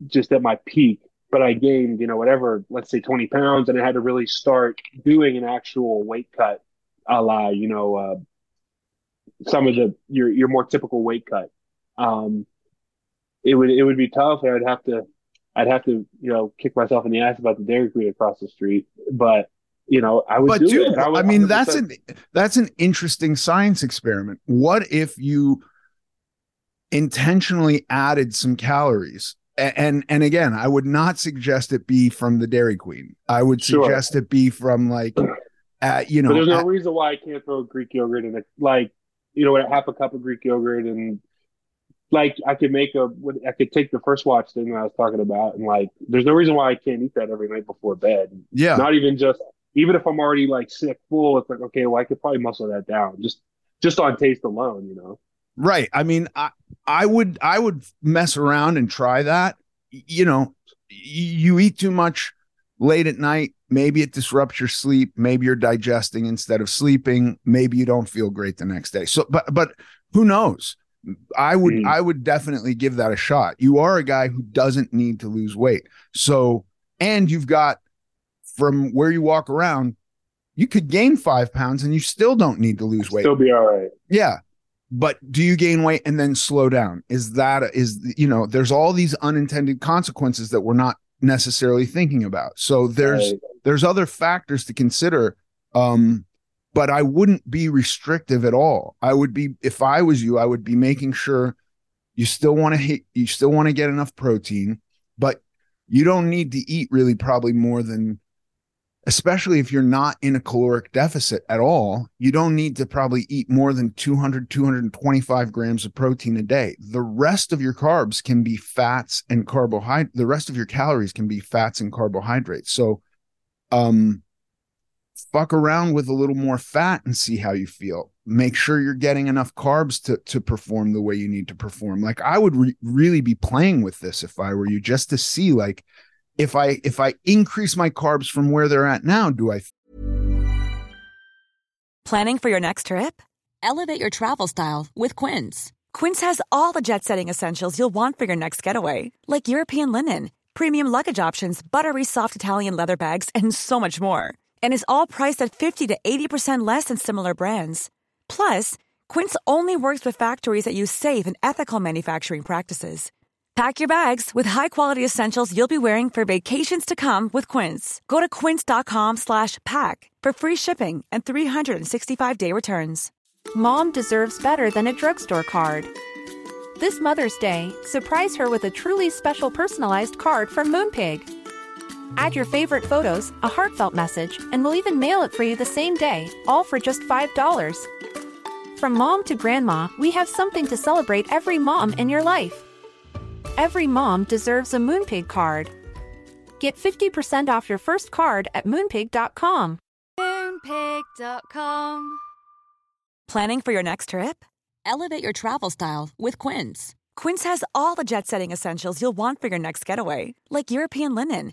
just at my peak, but I gained, you know, whatever, let's say 20 pounds and I had to really start doing an actual weight cut a la, you know, uh, some of the your your more typical weight cut. Um, it would it would be tough. and I'd have to I'd have to you know kick myself in the ass about the Dairy Queen across the street, but you know I would. But do dude. I, I, mean that's an that's an interesting science experiment. What if you intentionally added some calories? And, and and again, I would not suggest it be from the Dairy Queen. I would suggest sure. it be from like, uh, you know. But there's no at, reason why I can't throw Greek yogurt in it. Like you know, half a cup of Greek yogurt and like I could make a I could take the first watch thing that I was talking about and like there's no reason why I can't eat that every night before bed. Yeah. Not even just even if I'm already like sick full, it's like okay, well I could probably muscle that down just just on taste alone, you know. Right. I mean, I I would I would mess around and try that. You know, you eat too much late at night, maybe it disrupts your sleep maybe you're digesting instead of sleeping maybe you don't feel great the next day so but but who knows i would mm. i would definitely give that a shot you are a guy who doesn't need to lose weight so and you've got from where you walk around you could gain five pounds and you still don't need to lose weight still be all right yeah but do you gain weight and then slow down is that is you know there's all these unintended consequences that we're not necessarily thinking about. So there's right. there's other factors to consider. Um, but I wouldn't be restrictive at all. I would be if I was you, I would be making sure you still want to hit you still want to get enough protein, but you don't need to eat really probably more than especially if you're not in a caloric deficit at all, you don't need to probably eat more than 200, 225 grams of protein a day. The rest of your carbs can be fats and carbohydrate. The rest of your calories can be fats and carbohydrates. So, um, fuck around with a little more fat and see how you feel. Make sure you're getting enough carbs to to perform the way you need to perform. Like I would re- really be playing with this if I were you, just to see like if I if I increase my carbs from where they're at now, do I Planning for your next trip? Elevate your travel style with Quince. Quince has all the jet-setting essentials you'll want for your next getaway, like European linen, premium luggage options, buttery soft Italian leather bags, and so much more. And is all priced at 50 to 80% less than similar brands. Plus, Quince only works with factories that use safe and ethical manufacturing practices. Pack your bags with high-quality essentials you'll be wearing for vacations to come with Quince. Go to quince.com slash pack for free shipping and 365-day returns. Mom deserves better than a drugstore card. This Mother's Day, surprise her with a truly special personalized card from Moonpig. Add your favorite photos, a heartfelt message, and we'll even mail it for you the same day, all for just $5. From mom to grandma, we have something to celebrate every mom in your life. Every mom deserves a Moonpig card. Get 50% off your first card at moonpig.com. Moonpig.com. Planning for your next trip? Elevate your travel style with Quince. Quince has all the jet setting essentials you'll want for your next getaway, like European linen,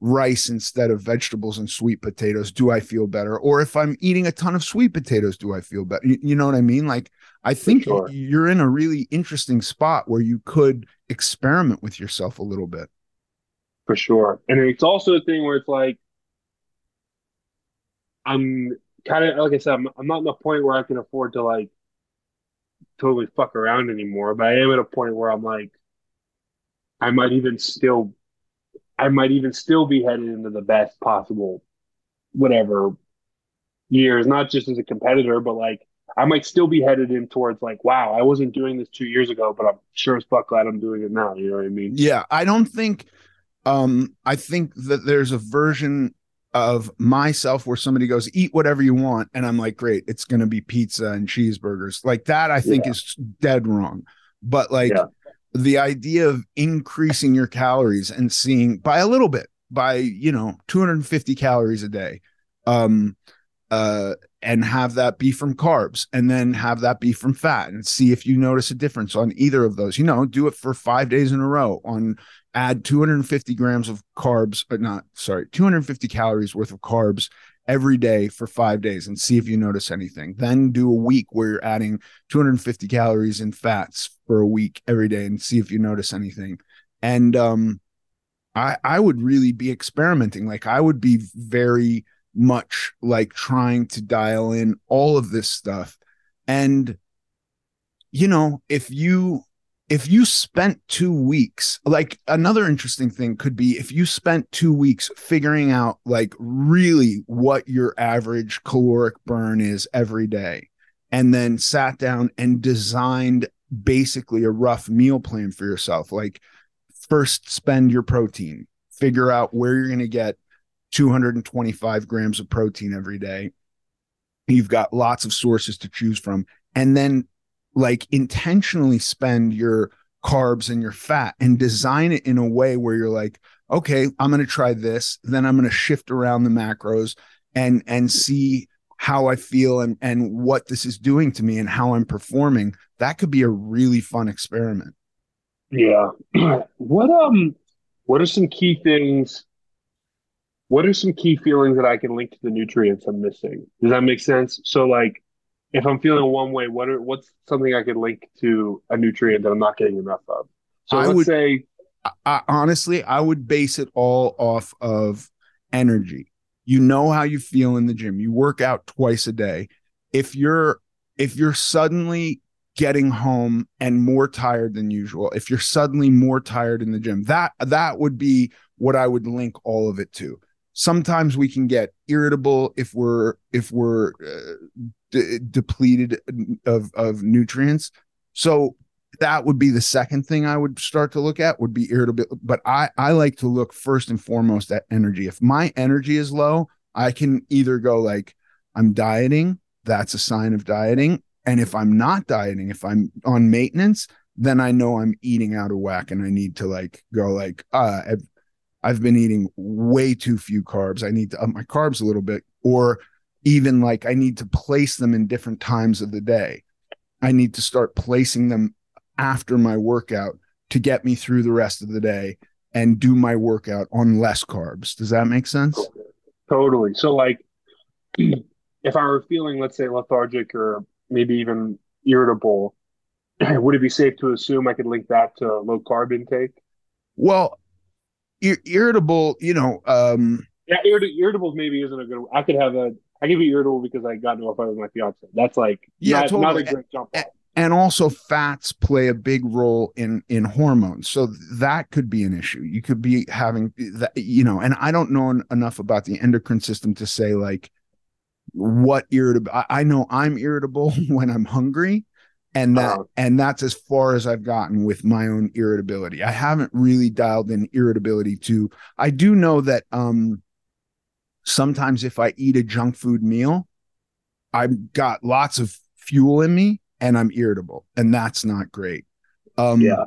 rice instead of vegetables and sweet potatoes, do I feel better? Or if I'm eating a ton of sweet potatoes, do I feel better? You, you know what I mean? Like, I think sure. you're in a really interesting spot where you could experiment with yourself a little bit. For sure. And it's also a thing where it's like, I'm kind of, like I said, I'm, I'm not in a point where I can afford to like totally fuck around anymore, but I am at a point where I'm like, I might even still I might even still be headed into the best possible whatever years, not just as a competitor, but like I might still be headed in towards like, wow, I wasn't doing this two years ago, but I'm sure as fuck glad I'm doing it now. You know what I mean? Yeah. I don't think um I think that there's a version of myself where somebody goes, eat whatever you want, and I'm like, great, it's gonna be pizza and cheeseburgers. Like that, I think Yeah. is dead wrong. But like Yeah. The idea of increasing your calories and seeing by a little bit by you know 250 calories a day um uh and have that be from carbs and then have that be from fat and see if you notice a difference on either of those. You know do it for five days in a row on add 250 grams of carbs but not sorry 250 calories worth of carbs every day for five days and see if you notice anything. Then do a week where you're adding 250 calories in fats for a week every day and see if you notice anything. And um i i would really be experimenting. Like i would be very much like trying to dial in all of this stuff. And you know if you if you spent 2 weeks like another interesting thing could be if you spent 2 weeks figuring out like really what your average caloric burn is every day and then sat down and designed basically a rough meal plan for yourself like first spend your protein figure out where you're going to get 225 grams of protein every day. You've got lots of sources to choose from and then like intentionally spend your carbs and your fat and design it in a way where you're like okay i'm going to try this then i'm going to shift around the macros and and see how i feel and and what this is doing to me and how i'm performing that could be a really fun experiment Yeah. what um what are some key things what are some key feelings that I can link to the nutrients I'm missing? Does that make sense? So like if I'm feeling one way, what are what's something I could link to a nutrient that I'm not getting enough of? So I let's would- say I, honestly, I would base it all off of energy. You know how you feel in the gym. You work out twice a day. If you're if you're suddenly getting home and more tired than usual, if you're suddenly more tired in the gym, that that would be what I would link all of it to. Sometimes we can get irritable if we're if we're uh, de- depleted of of nutrients. So that would be the second thing I would start to look at would be irritable. But I I like to look first and foremost at energy. If my energy is low, I can either go like I'm dieting, that's a sign of dieting, and if I'm not dieting, if I'm on maintenance, then I know I'm eating out of whack and I need to like go like uh I've, I've been eating way too few carbs. I need to up my carbs a little bit or even like I need to place them in different times of the day. I need to start placing them after my workout to get me through the rest of the day and do my workout on less carbs. Does that make sense? Totally. So, like, if I were feeling, let's say, lethargic or maybe even irritable, would it be safe to assume I could link that to low carb intake? Well, ir- irritable, you know, um, Yeah, irrit- irritable maybe isn't a good. I could have a. I could be irritable because I got into a fight with my fiance. That's like Yeah, not, not a great jump off. and also fats play a big role in in hormones so that could be an issue you could be having that you know and i don't know enough about the endocrine system to say like what irritable I, I know i'm irritable when i'm hungry and that Uh-huh. and that's as far as i've gotten with my own irritability i haven't really dialed in irritability to i do know that um sometimes if i eat a junk food meal i've got lots of fuel in me and i'm irritable and that's not great um Yeah.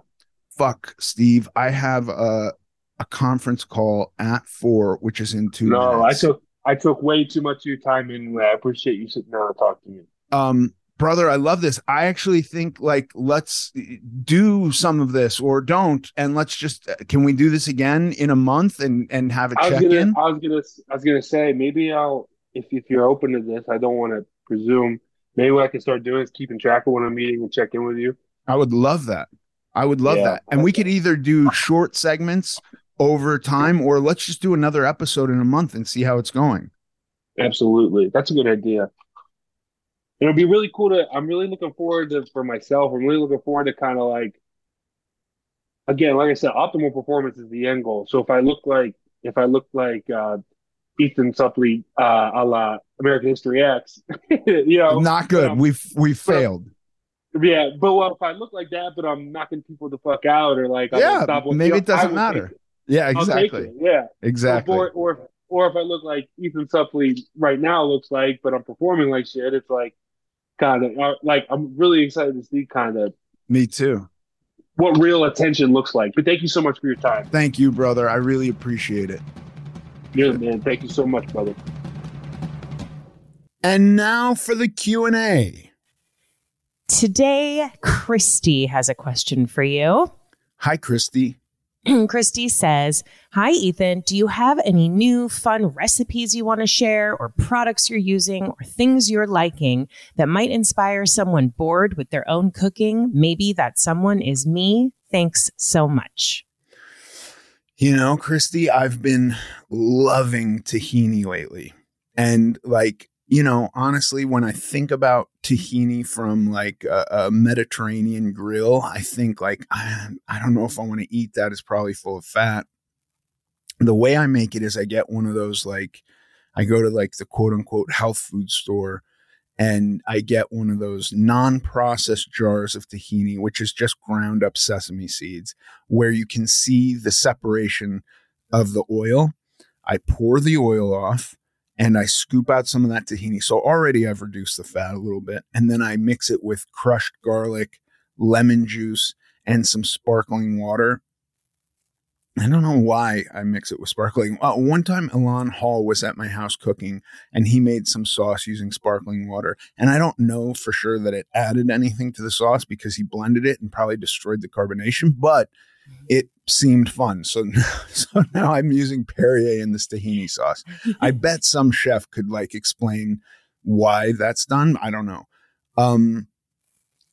fuck steve i have a a conference call at four which is in two No, I took I took way too much of your time anyway. I appreciate you sitting down and talking to me. um brother, I love this. I actually think like let's do some of this or don't, and let's just can we do this again in a month and and have a check gonna, in? I was gonna I was gonna say maybe I'll if if you're open to this, I don't want to presume. Maybe what I can start doing is keeping track of when I'm meeting and check in with you. I would love that. I would love Yeah. that. And we could either do short segments over time or let's just do another episode in a month and see how it's going. Absolutely. That's a good idea. It'll be really cool to, I'm really looking forward to, for myself, I'm really looking forward to kind of like, again, like I said, optimal performance is the end goal. So if I look like, if I look like, uh, Ethan Suplee, uh, a la American History X, you know, Not good. um, We've we've failed. yeah, but well, if I look like that, but I'm knocking people the fuck out or like, I'm Yeah, unstoppable, maybe it doesn't matter. it. Yeah, exactly. it. Yeah. Exactly. Or, or or if I look like Ethan Suplee right now looks like, but I'm performing like shit, it's like kind of like I'm really excited to see kind of Me too. what real attention looks like. But thank you so much for your time. Thank you, brother. I really appreciate it. Yeah, man. Thank you so much, brother. And now for the Q&A. Today, Christy has a question for you. Hi, Christy. Christy says, Hi, Ethan. Do you have any new fun recipes you want to share, or products you're using, or things you're liking that might inspire someone bored with their own cooking? Maybe that someone is me. Thanks so much. You know, Christy, I've been loving tahini lately. And like, you know, honestly, when I think about tahini from like a, a Mediterranean grill, I think like, I, I don't know if I want to eat that. It's probably full of fat. The way I make it is I get one of those like, I go to like the quote unquote health food store and I get one of those non processed jars of tahini, which is just ground up sesame seeds, where you can see the separation of the oil. I pour the oil off and I scoop out some of that tahini. So already I've reduced the fat a little bit. And then I mix it with crushed garlic, lemon juice, and some sparkling water. I don't know why I mix it with sparkling. Uh, one time, Ilan Hall was at my house cooking, and he made some sauce using sparkling water. And I don't know for sure that it added anything to the sauce because he blended it and probably destroyed the carbonation, but it seemed fun. So, so now I'm using Perrier in this tahini sauce. I bet some chef could like explain why that's done. I don't know. Um,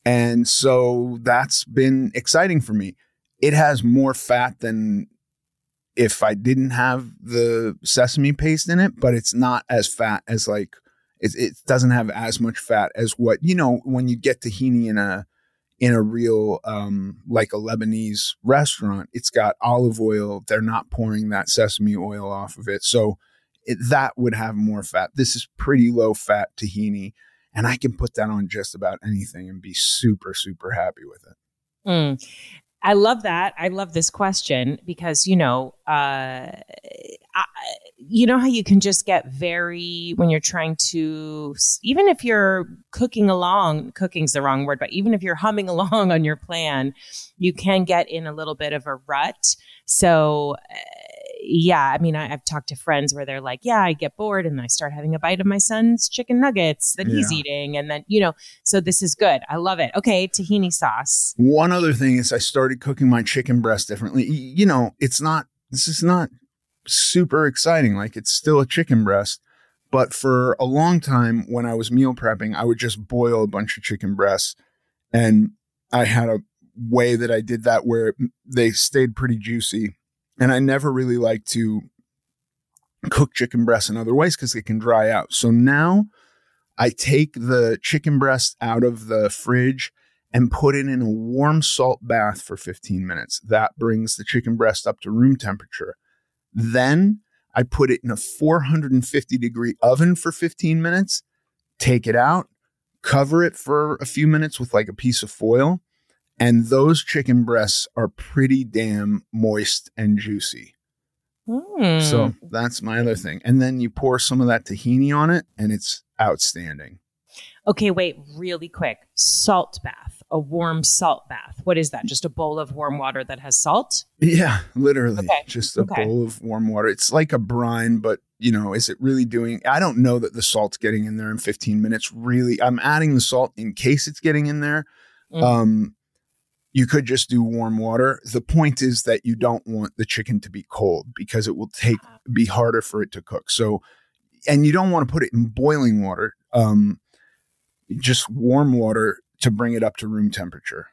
and so that's been exciting for me. It has more fat than if I didn't have the sesame paste in it, but it's not as fat as like it, it doesn't have as much fat as what you know when you get tahini in a in a real um like a Lebanese restaurant. It's got olive oil. They're not pouring that sesame oil off of it, so it, that would have more fat. This is pretty low fat tahini, and I can put that on just about anything and be super super happy with it. Mm. I love that. I love this question because you know, uh, I, you know how you can just get very when you're trying to, even if you're cooking along. Cooking's the wrong word, but even if you're humming along on your plan, you can get in a little bit of a rut. So. Yeah, I mean, I, I've talked to friends where they're like, yeah, I get bored and I start having a bite of my son's chicken nuggets that he's eating. And then, you know, so this is good. I love it. Okay, tahini sauce. One other thing is I started cooking my chicken breast differently. You know, it's not this is not super exciting. Like it's still a chicken breast, but for a long time when I was meal prepping, I would just boil a bunch of chicken breasts and I had a way that I did that where they stayed pretty juicy. And I never really like to cook chicken breasts in other ways because they can dry out. So now I take the chicken breast out of the fridge and put it in a warm salt bath for 15 minutes. That brings the chicken breast up to room temperature. Then I put it in a 450 degree oven for 15 minutes, take it out, cover it for a few minutes with like a piece of foil. And those chicken breasts are pretty damn moist and juicy. Mm. So that's my other thing. And then you pour some of that tahini on it, and it's outstanding. Okay, wait, really quick. Salt bath. a warm salt bath. What is that? Just a bowl of warm water that has salt? Yeah, literally. Okay. Just a Okay. bowl of warm water. It's like a brine, but you know, is it really doing I don't know that the salt's getting in there in 15 minutes. Really, I'm adding the salt in case it's getting in there. Mhm. Um you could just do warm water. The point is that you don't want the chicken to be cold because it will take be harder for it to cook. So and you don't want to put it in boiling water. Um just warm water to bring it up to room temperature.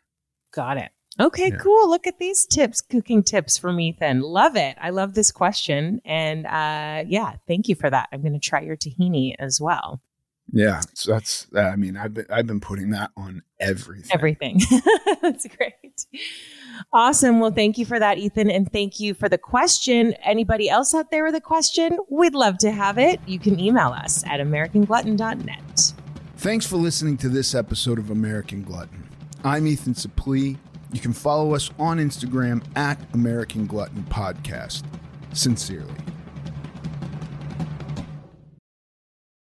Got it. Okay, Yeah. cool. Look at these tips, cooking tips from Ethan. Love it. I love this question. And uh, yeah, thank you for that. I'm going to try your tahini as well. Yeah, so that's. Uh, I mean, I've been I've been putting that on everything. Everything. That's great. Awesome. Well, thank you for that, Ethan. And thank you for the question. Anybody else out there with a question? We'd love to have it. You can email us at AmericanGlutton.net. Thanks for listening to this episode of American Glutton. I'm Ethan Suplee. You can follow us on Instagram at American Glutton Podcast. Sincerely.